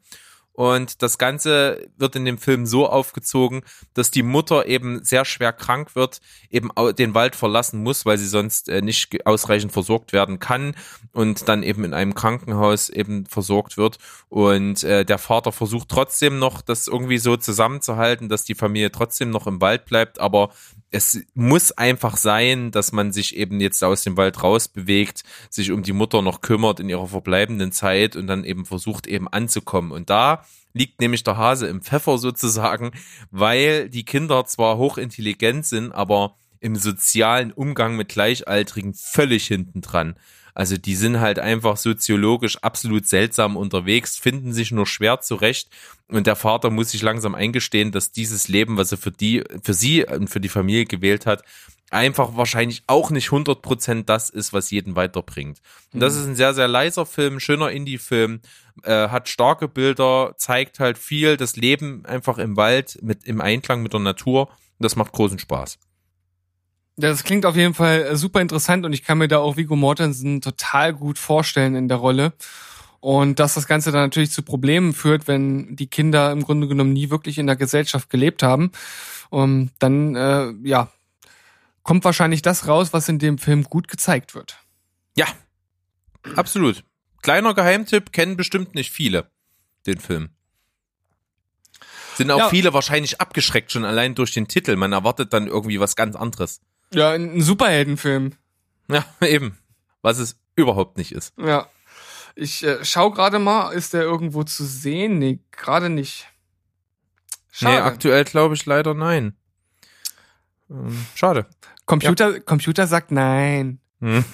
Und das Ganze wird in dem Film so aufgezogen, dass die Mutter eben sehr schwer krank wird, eben den Wald verlassen muss, weil sie sonst äh, nicht ausreichend versorgt werden kann und dann eben in einem Krankenhaus eben versorgt wird. Und äh, der Vater versucht trotzdem noch, das irgendwie so zusammenzuhalten, dass die Familie trotzdem noch im Wald bleibt, aber es muss einfach sein, dass man sich eben jetzt aus dem Wald rausbewegt, sich um die Mutter noch kümmert in ihrer verbleibenden Zeit und dann eben versucht eben anzukommen. Und da liegt nämlich der Hase im Pfeffer sozusagen, weil die Kinder zwar hochintelligent sind, aber im sozialen Umgang mit Gleichaltrigen völlig hinten dran. Also die sind halt einfach soziologisch absolut seltsam unterwegs, finden sich nur schwer zurecht und der Vater muss sich langsam eingestehen, dass dieses Leben, was er für die, für sie und für die Familie gewählt hat, einfach wahrscheinlich auch nicht 100% das ist, was jeden weiterbringt. Und das mhm. ist ein sehr, sehr leiser Film, schöner Indie-Film, äh, hat starke Bilder, zeigt halt viel das Leben einfach im Wald mit im Einklang mit der Natur. Und das macht großen Spaß. Ja, das klingt auf jeden Fall äh, super interessant und ich kann mir da auch Vigo Mortensen total gut vorstellen in der Rolle. Und dass das Ganze dann natürlich zu Problemen führt, wenn die Kinder im Grunde genommen nie wirklich in der Gesellschaft gelebt haben. Und dann, äh, ja, kommt wahrscheinlich das raus, was in dem Film gut gezeigt wird. Ja, absolut. Kleiner Geheimtipp, kennen bestimmt nicht viele den Film. Sind auch ja. viele wahrscheinlich abgeschreckt schon allein durch den Titel. Man erwartet dann irgendwie was ganz anderes. Ja, ein Superheldenfilm. Ja, eben. Was es überhaupt nicht ist. Ja. Ich äh, schau gerade mal, ist der irgendwo zu sehen? Nee, gerade nicht. Schade. Nee, aktuell glaube ich leider nein. Ähm, schade. Computer, ja. Computer sagt nein. Hm.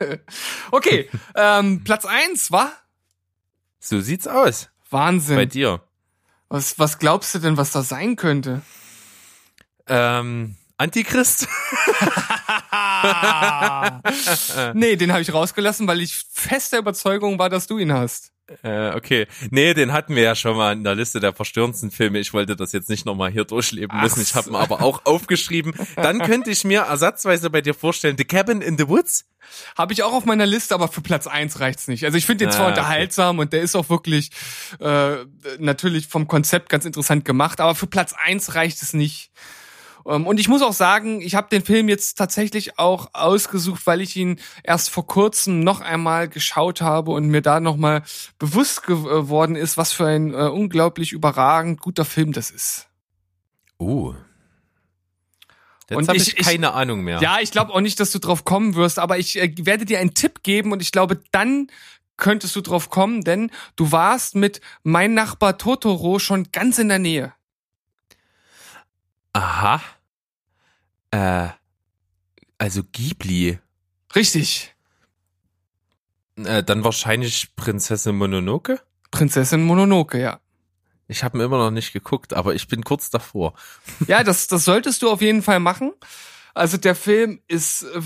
okay, ähm, Platz eins, wa? So sieht's aus. Wahnsinn. Bei dir. Was, was glaubst du denn, was da sein könnte? Ähm, Antichrist? nee, den habe ich rausgelassen, weil ich fester Überzeugung war, dass du ihn hast. Äh, okay. Nee, den hatten wir ja schon mal in der Liste der verstörendsten Filme. Ich wollte das jetzt nicht nochmal hier durchleben müssen. Ach ich habe ihn aber auch aufgeschrieben. Dann könnte ich mir ersatzweise bei dir vorstellen, The Cabin in the Woods. Habe ich auch auf meiner Liste, aber für Platz eins reicht's nicht. Also ich finde den zwar ah, unterhaltsam okay. und der ist auch wirklich äh, natürlich vom Konzept ganz interessant gemacht, aber für Platz eins reicht es nicht. Ähm, und ich muss auch sagen, ich habe den Film jetzt tatsächlich auch ausgesucht, weil ich ihn erst vor kurzem noch einmal geschaut habe und mir da nochmal bewusst geworden ist, was für ein äh, unglaublich überragend guter Film das ist. Uh. Jetzt habe ich, ich, keine Ahnung mehr. Ja, ich glaube auch nicht, dass du drauf kommen wirst, aber ich äh, werde dir einen Tipp geben und ich glaube, dann könntest du drauf kommen, denn du warst mit Mein Nachbar Totoro schon ganz in der Nähe. Aha. Äh, also Ghibli. Richtig. Äh, dann wahrscheinlich Prinzessin Mononoke? Prinzessin Mononoke, ja. Ich habe ihn immer noch nicht geguckt, aber ich bin kurz davor. Ja, das, das solltest du auf jeden Fall machen. Also der Film ist äh,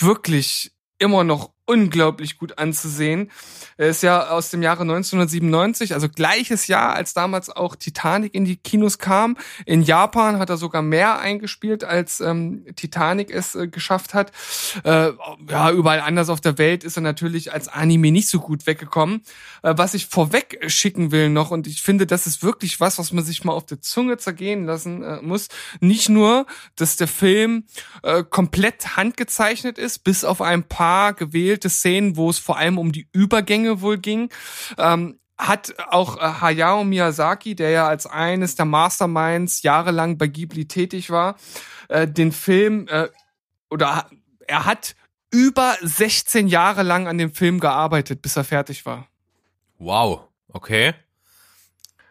wirklich immer noch unglaublich gut anzusehen. Er ist ja aus dem Jahre 1997, also gleiches Jahr, als damals auch Titanic in die Kinos kam. In Japan hat er sogar mehr eingespielt, als ähm, Titanic es äh, geschafft hat. Äh, ja, überall anders auf der Welt ist er natürlich als Anime nicht so gut weggekommen. Äh, was ich vorweg schicken will noch, und ich finde, das ist wirklich was, was man sich mal auf der Zunge zergehen lassen äh, muss. Nicht nur, dass der Film äh, komplett handgezeichnet ist, bis auf ein paar gewählte Szenen, wo es vor allem um die Übergänge wohl ging. Ähm, hat auch äh, Hayao Miyazaki, der ja als eines der Masterminds jahrelang bei Ghibli tätig war, äh, den Film äh, oder er hat über 16 Jahre lang an dem Film gearbeitet, bis er fertig war. Wow, okay.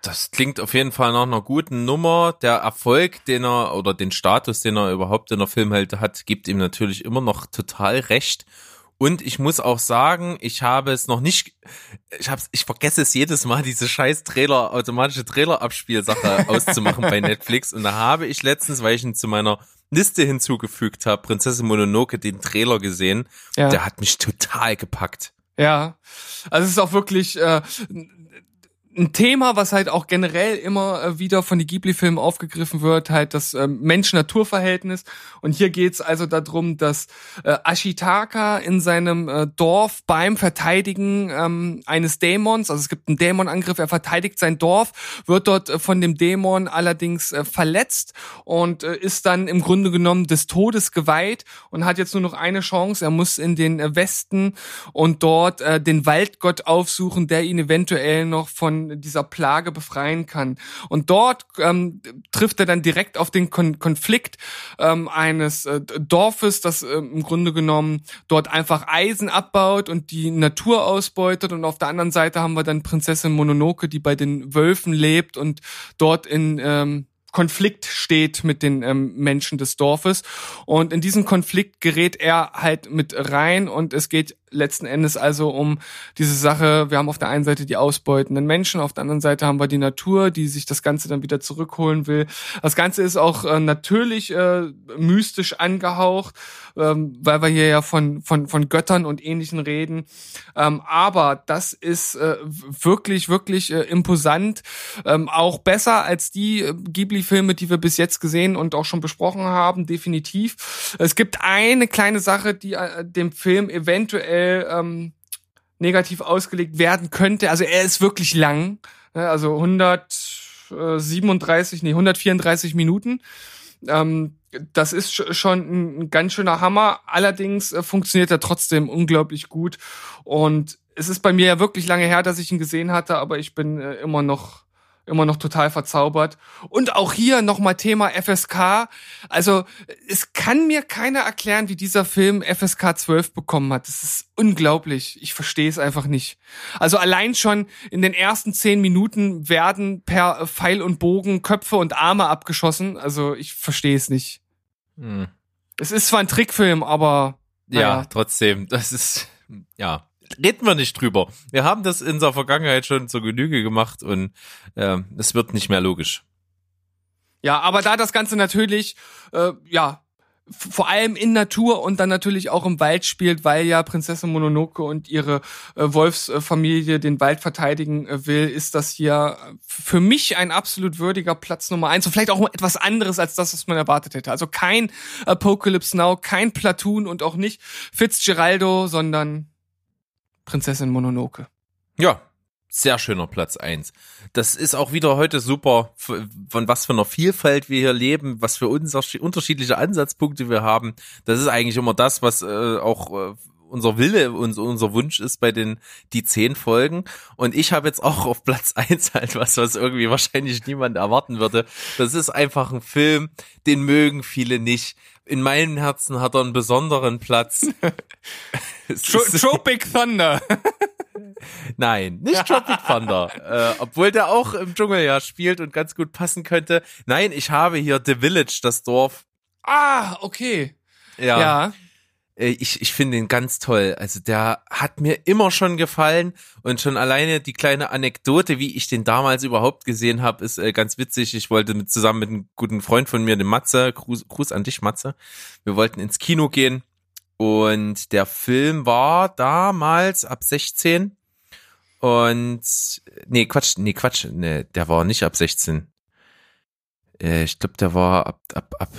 Das klingt auf jeden Fall nach einer guten Nummer. Der Erfolg, den er oder den Status, den er überhaupt in der Filmwelt hat, gibt ihm natürlich immer noch total recht. Und ich muss auch sagen, ich habe es noch nicht, ich hab's, ich vergesse es jedes Mal, diese scheiß Trailer, automatische Trailer-Abspielsache auszumachen bei Netflix. Und da habe ich letztens, weil ich ihn zu meiner Liste hinzugefügt habe, Prinzessin Mononoke, den Trailer gesehen. Ja. Der hat mich total gepackt. Ja, also es ist auch wirklich äh, ein Thema, was halt auch generell immer äh, wieder von den Ghibli-Filmen aufgegriffen wird, halt das äh, Mensch-Natur-Verhältnis. Und hier geht's also darum, dass äh, Ashitaka in seinem äh, Dorf beim Verteidigen ähm, eines Dämons, also es gibt einen Dämonangriff, er verteidigt sein Dorf, wird dort von dem Dämon allerdings verletzt und ist dann im Grunde genommen des Todes geweiht und hat jetzt nur noch eine Chance. Er muss in den Westen und dort den Waldgott aufsuchen, der ihn eventuell noch von dieser Plage befreien kann. Und dort ähm, trifft er dann direkt auf den Kon Konflikt ähm, eines äh, Dorfes, das äh, im Grunde genommen dort einfach Eisen abbaut und die Natur ausbeutet. Und auf der anderen Seite haben wir dann Prinzessin Mononoke, die bei den Wölfen lebt und dort in ähm, Konflikt steht mit den ähm, Menschen des Dorfes. Und in diesen Konflikt gerät er halt mit rein und es geht letzten Endes also um diese Sache, wir haben auf der einen Seite die ausbeutenden Menschen, auf der anderen Seite haben wir die Natur, die sich das Ganze dann wieder zurückholen will. Das Ganze ist auch äh, natürlich äh, mystisch angehaucht, ähm, weil wir hier ja von, von, von Göttern und Ähnlichen reden. Ähm, aber das ist äh, wirklich, wirklich äh, imposant. Ähm, auch besser als die äh, Ghibli-Filme, die wir bis jetzt gesehen und auch schon besprochen haben, definitiv. Es gibt eine kleine Sache, die äh, dem Film eventuell eventuell ähm, negativ ausgelegt werden könnte. Also er ist wirklich lang, ne? also 137, nee 134 Minuten. Ähm, das ist schon ein ganz schöner Hammer. Allerdings äh, funktioniert er trotzdem unglaublich gut. Und es ist bei mir ja wirklich lange her, dass ich ihn gesehen hatte, aber ich bin äh, immer noch immer noch total verzaubert. Und auch hier nochmal Thema FSK. Also es kann mir keiner erklären, wie dieser Film FSK 12 bekommen hat. Das ist unglaublich. Ich verstehe es einfach nicht. Also allein schon in den ersten zehn Minuten werden per Pfeil und Bogen Köpfe und Arme abgeschossen. Also ich verstehe es nicht. Hm. Es ist zwar ein Trickfilm, aber ja, ja, trotzdem, das ist ja reden wir nicht drüber. Wir haben das in der Vergangenheit schon zur Genüge gemacht und äh, es wird nicht mehr logisch. Ja, aber da das Ganze natürlich, äh, ja, vor allem in Natur und dann natürlich auch im Wald spielt, weil ja Prinzessin Mononoke und ihre äh, Wolfsfamilie den Wald verteidigen äh, will, ist das hier für mich ein absolut würdiger Platz Nummer eins und vielleicht auch etwas anderes als das, was man erwartet hätte. Also kein Apocalypse Now, kein Platoon und auch nicht Fitzgeraldo, sondern Prinzessin Mononoke. Ja, sehr schöner Platz eins. Das ist auch wieder heute super, von was für einer Vielfalt wir hier leben, was für unterschiedliche Ansatzpunkte wir haben. Das ist eigentlich immer das, was äh, auch äh, unser Wille und unser Wunsch ist bei den die zehn Folgen. Und ich habe jetzt auch auf Platz eins halt was, was irgendwie wahrscheinlich niemand erwarten würde. Das ist einfach ein Film, den mögen viele nicht. In meinem Herzen hat er einen besonderen Platz. Tro Tropic Thunder. Nein, nicht Tropic Thunder. äh, obwohl der auch im Dschungel ja spielt und ganz gut passen könnte. Nein, ich habe hier The Village, das Dorf. Ah, okay. Ja. ja. Äh, ich, ich finde ihn ganz toll. Also der hat mir immer schon gefallen und schon alleine die kleine Anekdote, wie ich den damals überhaupt gesehen habe, ist äh, ganz witzig. Ich wollte mit, zusammen mit einem guten Freund von mir, dem Matze, Gruß, Gruß an dich, Matze, wir wollten ins Kino gehen und der Film war damals ab 16 und nee, Quatsch, nee, Quatsch, nee, der war nicht ab 16. Äh, ich glaube, der war ab, ab, ab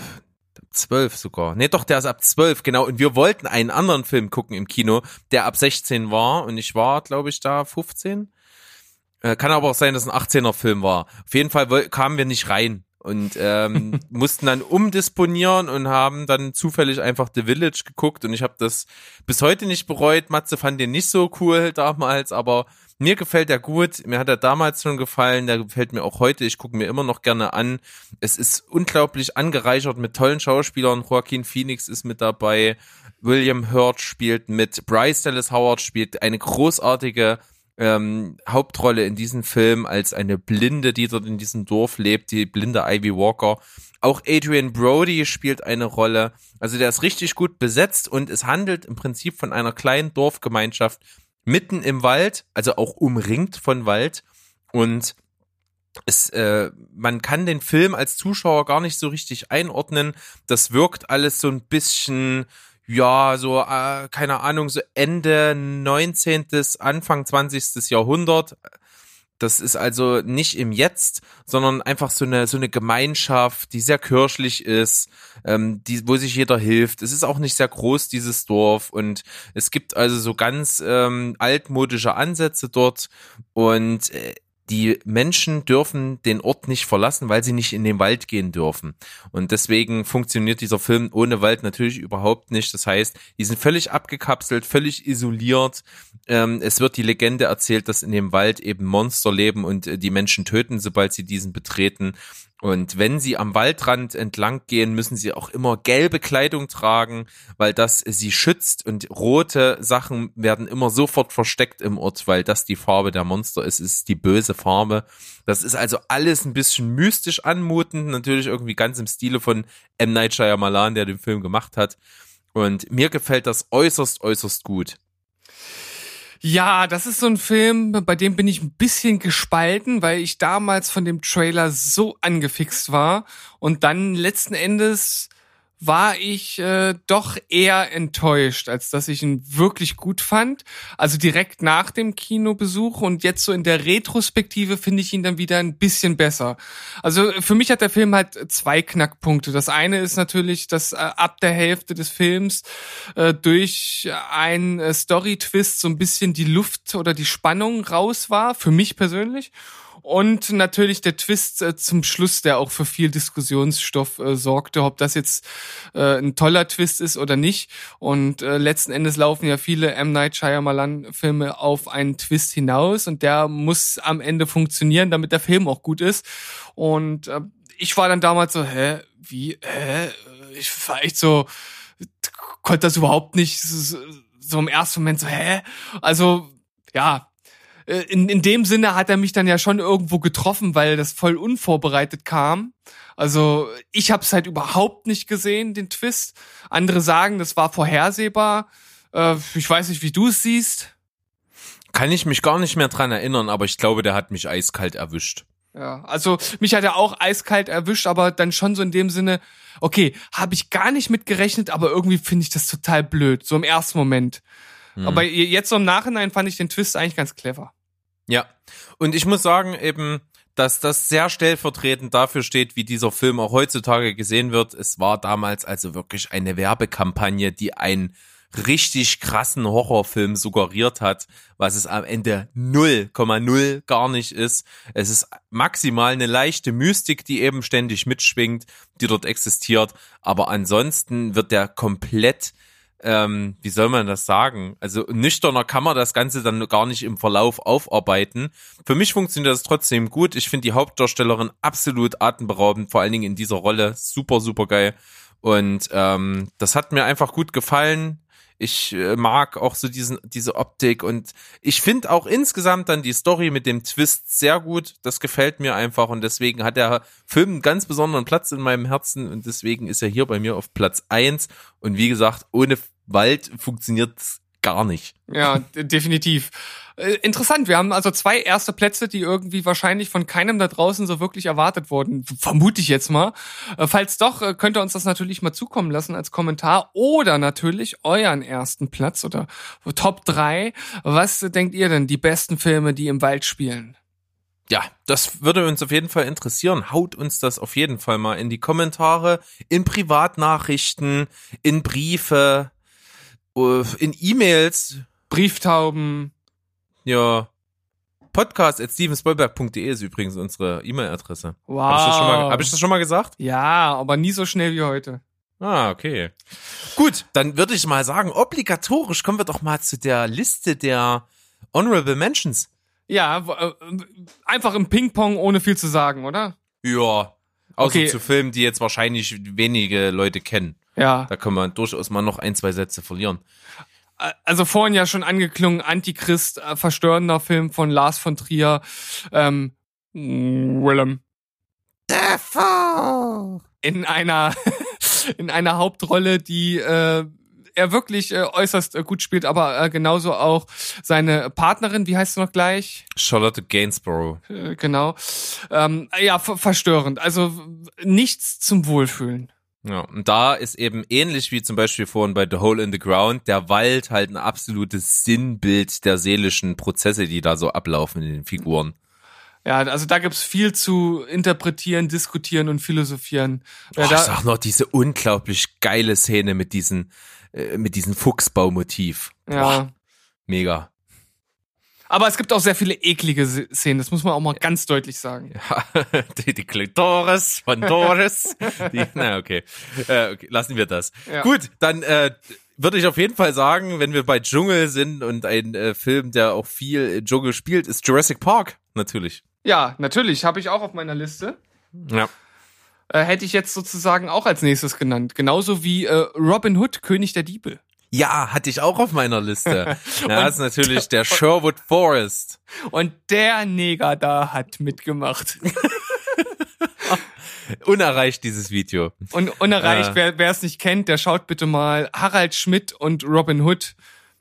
zwölf sogar. Nee, doch, der ist ab zwölf, genau. Und wir wollten einen anderen Film gucken im Kino, der ab 16 war. Und ich war, glaube ich, da 15. Äh, kann aber auch sein, dass ein 18er Film war. Auf jeden Fall kamen wir nicht rein und ähm, mussten dann umdisponieren und haben dann zufällig einfach The Village geguckt und ich habe das bis heute nicht bereut. Matze fand den nicht so cool damals, aber mir gefällt er gut. Mir hat er damals schon gefallen. Der gefällt mir auch heute. Ich gucke mir immer noch gerne an. Es ist unglaublich angereichert mit tollen Schauspielern. Joaquin Phoenix ist mit dabei. William Hurt spielt mit. Bryce Dallas Howard spielt eine großartige ähm, Hauptrolle in diesem Film als eine Blinde, die dort in diesem Dorf lebt, die blinde Ivy Walker. Auch Adrian Brody spielt eine Rolle. Also der ist richtig gut besetzt und es handelt im Prinzip von einer kleinen Dorfgemeinschaft, mitten im Wald, also auch umringt von Wald. Und es, äh, man kann den Film als Zuschauer gar nicht so richtig einordnen. Das wirkt alles so ein bisschen, ja, so, äh, keine Ahnung, so Ende 19., Anfang 20. Jahrhundert. Das ist also nicht im Jetzt, sondern einfach so eine so eine Gemeinschaft, die sehr kirchlich ist, ähm, die wo sich jeder hilft. Es ist auch nicht sehr groß dieses Dorf und es gibt also so ganz ähm, altmodische Ansätze dort und äh, die Menschen dürfen den Ort nicht verlassen, weil sie nicht in den Wald gehen dürfen. Und deswegen funktioniert dieser Film ohne Wald natürlich überhaupt nicht. Das heißt, die sind völlig abgekapselt, völlig isoliert. Ähm, es wird die Legende erzählt, dass in dem Wald eben Monster leben und äh, die Menschen töten, sobald sie diesen betreten. Und wenn sie am Waldrand entlang gehen, müssen sie auch immer gelbe Kleidung tragen, weil das sie schützt und rote Sachen werden immer sofort versteckt im Ort, weil das die Farbe der Monster ist, ist die böse Farbe. Das ist also alles ein bisschen mystisch anmutend, natürlich irgendwie ganz im Stile von M. Night Shyamalan, der den Film gemacht hat. Und mir gefällt das äußerst, äußerst gut. Ja, das ist so ein Film, bei dem bin ich ein bisschen gespalten, weil ich damals von dem Trailer so angefixt war. Und dann letzten Endes war ich äh, doch eher enttäuscht, als dass ich ihn wirklich gut fand. Also direkt nach dem Kinobesuch und jetzt so in der Retrospektive finde ich ihn dann wieder ein bisschen besser. Also für mich hat der Film halt zwei Knackpunkte. Das eine ist natürlich, dass äh, ab der Hälfte des Films äh, durch einen äh, Story-Twist so ein bisschen die Luft oder die Spannung raus war, für mich persönlich. Und natürlich der Twist äh, zum Schluss, der auch für viel Diskussionsstoff äh, sorgte, ob das jetzt äh, ein toller Twist ist oder nicht. Und äh, letzten Endes laufen ja viele M. Night Shyamalan-Filme auf einen Twist hinaus und der muss am Ende funktionieren, damit der Film auch gut ist. Und äh, ich war dann damals so, hä, wie, hä? Ich war echt so, konnte das überhaupt nicht so, so im ersten Moment so, hä? Also, ja, in, in dem Sinne hat er mich dann ja schon irgendwo getroffen, weil das voll unvorbereitet kam. Also ich habe es halt überhaupt nicht gesehen, den Twist. Andere sagen, das war vorhersehbar. Äh, ich weiß nicht, wie du es siehst. Kann ich mich gar nicht mehr dran erinnern, aber ich glaube, der hat mich eiskalt erwischt. Ja, also mich hat er auch eiskalt erwischt, aber dann schon so in dem Sinne, okay, habe ich gar nicht mit gerechnet, aber irgendwie finde ich das total blöd, so im ersten Moment. Hm. Aber jetzt so im Nachhinein fand ich den Twist eigentlich ganz clever. Ja, und ich muss sagen eben, dass das sehr stellvertretend dafür steht, wie dieser Film auch heutzutage gesehen wird. Es war damals also wirklich eine Werbekampagne, die einen richtig krassen Horrorfilm suggeriert hat, was es am Ende 0,0 gar nicht ist. Es ist maximal eine leichte Mystik, die eben ständig mitschwingt, die dort existiert. Aber ansonsten wird der komplett ähm, wie soll man das sagen? Also nüchterner kann man das Ganze dann gar nicht im Verlauf aufarbeiten. Für mich funktioniert das trotzdem gut. Ich finde die Hauptdarstellerin absolut atemberaubend, vor allen Dingen in dieser Rolle. Super, super geil. Und ähm, das hat mir einfach gut gefallen. Ich äh, mag auch so diesen, diese Optik und ich finde auch insgesamt dann die Story mit dem Twist sehr gut. Das gefällt mir einfach und deswegen hat der Film einen ganz besonderen Platz in meinem Herzen und deswegen ist er hier bei mir auf Platz eins Und wie gesagt, ohne Wald funktioniert gar nicht. Ja, definitiv. Äh, interessant, wir haben also zwei erste Plätze, die irgendwie wahrscheinlich von keinem da draußen so wirklich erwartet wurden. Vermute ich jetzt mal. Äh, falls doch, äh, könnt ihr uns das natürlich mal zukommen lassen als Kommentar oder natürlich euren ersten Platz oder Top 3. Was denkt ihr denn, die besten Filme, die im Wald spielen? Ja, das würde uns auf jeden Fall interessieren. Haut uns das auf jeden Fall mal in die Kommentare, in Privatnachrichten, in Briefe, in E-Mails. Brieftauben. Ja. Podcast at stevensbollberg.de ist übrigens unsere E-Mail-Adresse. Wow. Habe ich, hab ich das schon mal gesagt? Ja, aber nie so schnell wie heute. Ah, okay. Gut, dann würde ich mal sagen, obligatorisch kommen wir doch mal zu der Liste der Honorable Mentions. Ja, äh, einfach im Ping-Pong ohne viel zu sagen, oder? Ja. Außer okay. zu Filmen, die jetzt wahrscheinlich wenige Leute kennen. Ja. Da können wir durchaus mal noch ein, zwei Sätze verlieren also vorhin ja schon angeklungen, Antichrist, äh, verstörender Film von Lars von Trier, ähm, Willem. Defoe. In einer, in einer Hauptrolle, die äh, er wirklich äh, äußerst äh, gut spielt, aber äh, genauso auch seine Partnerin, wie heißt sie noch gleich? Charlotte Gainsborough. Äh, genau. Ähm, ja, verstörend. Also nichts zum Wohlfühlen. Ja, und da ist eben ähnlich wie zum Beispiel vorhin bei The Hole in the Ground, der Wald halt ein absolutes Sinnbild der seelischen Prozesse, die da so ablaufen in den Figuren. Ja, also da gibt's viel zu interpretieren, diskutieren und philosophieren. Oh, ich sag noch diese unglaublich geile Szene mit diesen, äh, mit diesem Fuchsbaumotiv. Ja. Boah, mega. Aber es gibt auch sehr viele eklige Szenen, das muss man auch mal ganz deutlich sagen. Ja, die, die Klitoris von Doris. die, na, okay. Äh, okay. Lassen wir das. Ja. Gut, dann äh, würde ich auf jeden Fall sagen, wenn wir bei Dschungel sind und ein äh, Film, der auch viel Dschungel spielt, ist Jurassic Park, natürlich. Ja, natürlich, habe ich auch auf meiner Liste. Ja. Äh, hätte ich jetzt sozusagen auch als nächstes genannt. Genauso wie äh, Robin Hood, König der Diebe. Ja, hatte ich auch auf meiner Liste. Ja, das ist natürlich der Sherwood Forest. Und der Neger da hat mitgemacht. Unerreicht dieses Video. Und unerreicht, Äh. wer wer es nicht kennt, der schaut bitte mal Harald Schmidt und Robin Hood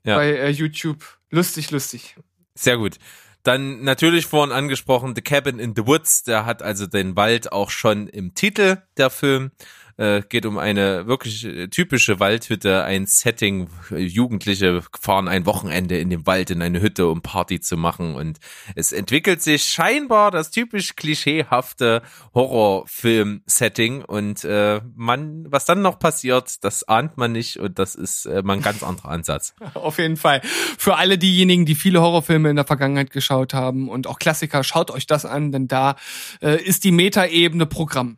Ja. bei äh, YouTube. Lustig, lustig. Sehr gut. Dann natürlich vorhin angesprochen The Cabin in the Woods. Der hat also den Wald auch schon im Titel der Film. Äh, geht um eine wirklich äh, typische Waldhütte, ein Setting. Jugendliche fahren ein Wochenende in den Wald in eine Hütte, um Party zu machen. Und es entwickelt sich scheinbar das typisch klischeehafte Horrorfilm-Setting. Und äh, man, was dann noch passiert, das ahnt man nicht. Und das ist äh, mal ein ganz anderer Ansatz. Auf jeden Fall. Für alle diejenigen, die viele Horrorfilme in der Vergangenheit geschaut haben und auch Klassiker, schaut euch das an, denn da äh, ist die Metaebene Programm.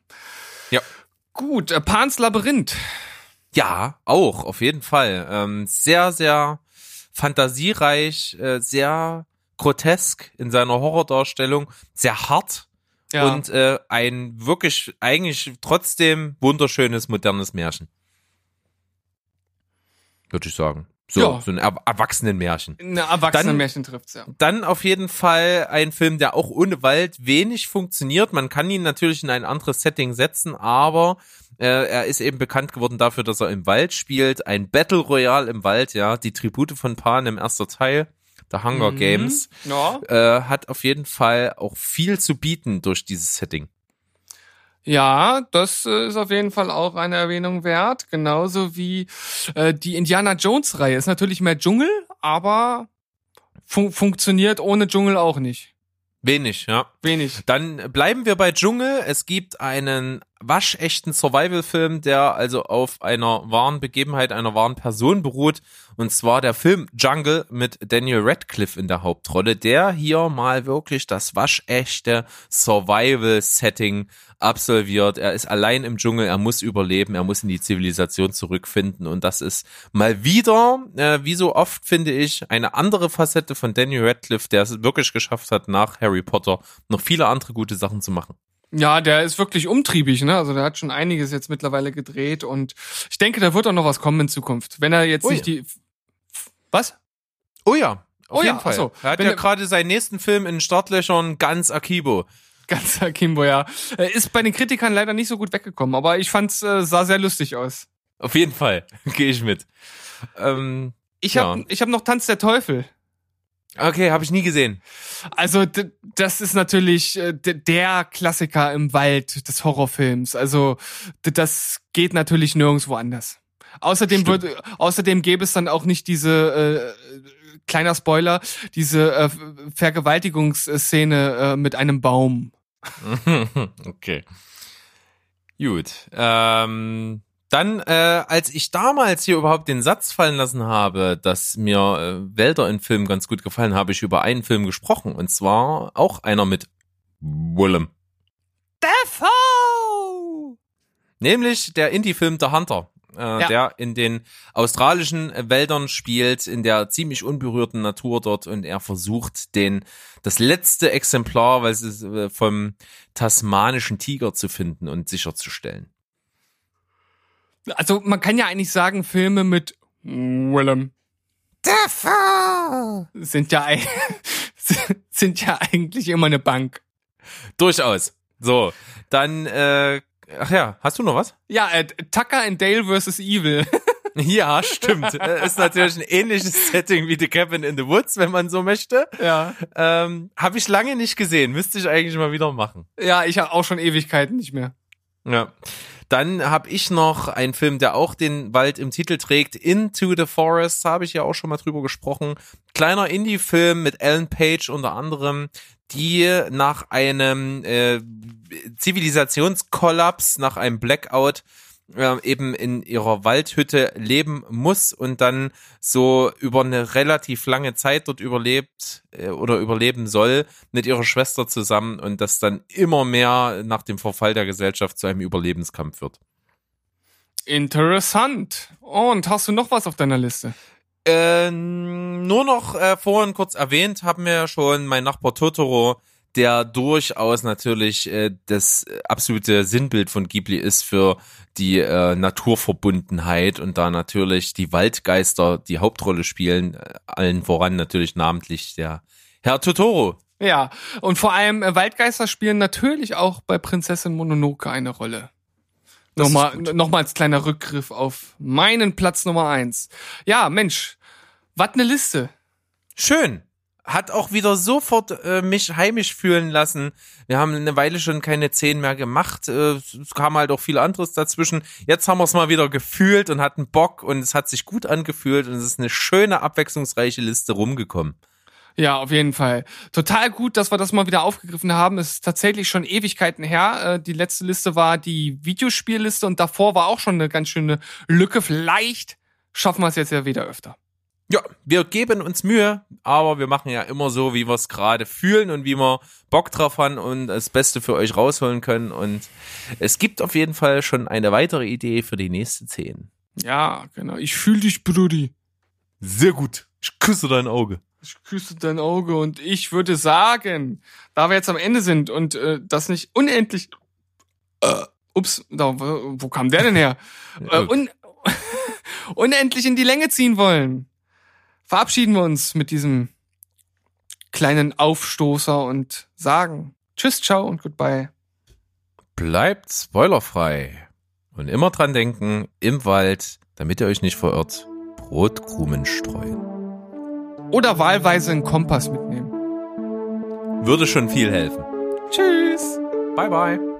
Gut, äh, Pans Labyrinth. Ja, auch, auf jeden Fall. Ähm, sehr, sehr fantasiereich, äh, sehr grotesk in seiner Horrordarstellung, sehr hart Ja. und äh, ein wirklich eigentlich trotzdem wunderschönes modernes Märchen. Würde ich sagen. So, Ja. so ein er Erwachsenenmärchen. Ein erwachsenen Dann- Märchen trifft's, ja. Dann auf jeden Fall ein Film, der auch ohne Wald wenig funktioniert. Man kann ihn natürlich in ein anderes Setting setzen, aber äh, er ist eben bekannt geworden dafür, dass er im Wald spielt. Ein Battle Royale im Wald, ja. Die Tribute von Pan im ersten Teil, The Hunger Mhm. Games, Ja. äh, hat auf jeden Fall auch viel zu bieten durch dieses Setting. Ja, das äh, ist auf jeden Fall auch eine Erwähnung wert. Genauso wie äh, die Indiana Jones Reihe. Ist natürlich mehr Dschungel, aber fun funktioniert ohne Dschungel auch nicht. Wenig, ja. Wenig. Dann bleiben wir bei Dschungel. Es gibt einen waschechten Survival-Film, der also auf einer wahren Begebenheit, einer wahren Person beruht. Und zwar der Film Jungle mit Daniel Radcliffe in der Hauptrolle, der hier mal wirklich das waschechte Survival-Setting absolviert. Er ist allein im Dschungel, er muss überleben, er muss in die Zivilisation zurückfinden. Und das ist mal wieder, äh, wie so oft finde ich, eine andere Facette von Daniel Radcliffe, der es wirklich geschafft hat, nach Harry Potter noch viele andere gute Sachen zu machen. Ja, der ist wirklich umtriebig, ne? Also der hat schon einiges jetzt mittlerweile gedreht und ich denke, da wird auch noch was kommen in Zukunft. Wenn er jetzt Oh nicht die. Was? Oh ja, auf Oh ja, jeden Fall. ach so. Er hat Wenn ja er- gerade seinen nächsten Film in Startlöchern ganz Akibo. Ganz Akimbo, ja. Äh, Ist bei den Kritikern leider nicht so gut weggekommen, aber ich fand's äh, sah sehr lustig aus. Auf jeden Fall, gehe ich mit. Ähm, Ich Ja. hab, ich hab noch Tanz der Teufel. okay, habe ich nie gesehen. Also das ist natürlich äh, der Klassiker im Wald des Horrorfilms. Also das geht natürlich nirgendwo anders. Außerdem Stimmt. wird, außerdem gäbe es dann auch nicht diese äh, kleiner Spoiler, diese äh, Vergewaltigungsszene äh, mit einem Baum. okay. Gut. Ähm, dann, äh, als ich damals hier überhaupt den Satz fallen lassen habe, dass mir äh, Wälder in Filmen ganz gut gefallen, habe ich über einen Film gesprochen. Und zwar auch einer mit Willem. Defoe! Nämlich der Indie-Film The Hunter, äh, Ja. der in den australischen Wäldern spielt, in der ziemlich unberührten Natur dort und er versucht, den das letzte Exemplar, weil es ist, äh, vom tasmanischen Tiger zu finden und sicherzustellen. Also man kann ja eigentlich sagen, Filme mit Willem Defoe! sind ja sind ja eigentlich immer eine Bank. Durchaus. So, dann, äh, ach ja, hast du noch was? Ja, äh, Tucker and Dale vs. Evil. Ja, stimmt. Äh, ist natürlich ein ähnliches Setting wie The Cabin in the Woods, wenn man so möchte. ja. Ähm, Habe ich lange nicht gesehen, müsste ich eigentlich mal wieder machen. Ja, ich habe auch schon Ewigkeiten nicht mehr. Ja. Dann habe ich noch einen Film, der auch den Wald im Titel trägt. Into the Forest, habe ich ja auch schon mal drüber gesprochen. Kleiner Indie-Film mit Ellen Page unter anderem, die nach einem äh, Zivilisationskollaps, nach einem Blackout äh, eben in ihrer Waldhütte leben muss und dann so über eine relativ lange Zeit dort überlebt äh, oder überleben soll mit ihrer Schwester zusammen und das dann immer mehr nach dem Verfall der Gesellschaft zu einem Überlebenskampf wird. Interessant. Und hast du noch was auf deiner Liste? Äh, nur noch äh, vorhin kurz erwähnt, haben wir ja schon mein Nachbar Totoro der durchaus natürlich äh, das absolute Sinnbild von Ghibli ist für die äh, Naturverbundenheit und da natürlich die Waldgeister die Hauptrolle spielen, äh, allen voran natürlich namentlich der Herr Totoro. Ja, und vor allem äh, Waldgeister spielen natürlich auch bei Prinzessin Mononoke eine Rolle. Nochmal, nochmal als kleiner Rückgriff auf meinen Platz Nummer eins. Ja, Mensch, was ne Liste. Schön hat auch wieder sofort äh, mich heimisch fühlen lassen. Wir haben eine Weile schon keine zehn mehr gemacht. Äh, es kam halt auch viel anderes dazwischen. Jetzt haben wir es mal wieder gefühlt und hatten Bock und es hat sich gut angefühlt und es ist eine schöne, abwechslungsreiche Liste rumgekommen. Ja, auf jeden Fall. Total gut, dass wir das mal wieder aufgegriffen haben. Es ist tatsächlich schon Ewigkeiten her. Äh, die letzte Liste war die Videospielliste und davor war auch schon eine ganz schöne Lücke. Vielleicht schaffen wir es jetzt ja wieder öfter. Ja, wir geben uns Mühe, aber wir machen ja immer so, wie wir es gerade fühlen und wie wir Bock drauf haben und das Beste für euch rausholen können. Und es gibt auf jeden Fall schon eine weitere Idee für die nächste 10. Ja, genau. Ich fühle dich, Brudi. Sehr gut. Ich küsse dein Auge. Ich küsse dein Auge und ich würde sagen, da wir jetzt am Ende sind und äh, das nicht unendlich. Äh, ups, da, wo kam der denn her? äh, un, unendlich in die Länge ziehen wollen verabschieden wir uns mit diesem kleinen Aufstoßer und sagen Tschüss, ciao und goodbye. Bleibt spoilerfrei und immer dran denken, im Wald, damit ihr euch nicht verirrt, Brotkrumen streuen. Oder wahlweise einen Kompass mitnehmen. Würde schon viel helfen. Tschüss. Bye bye.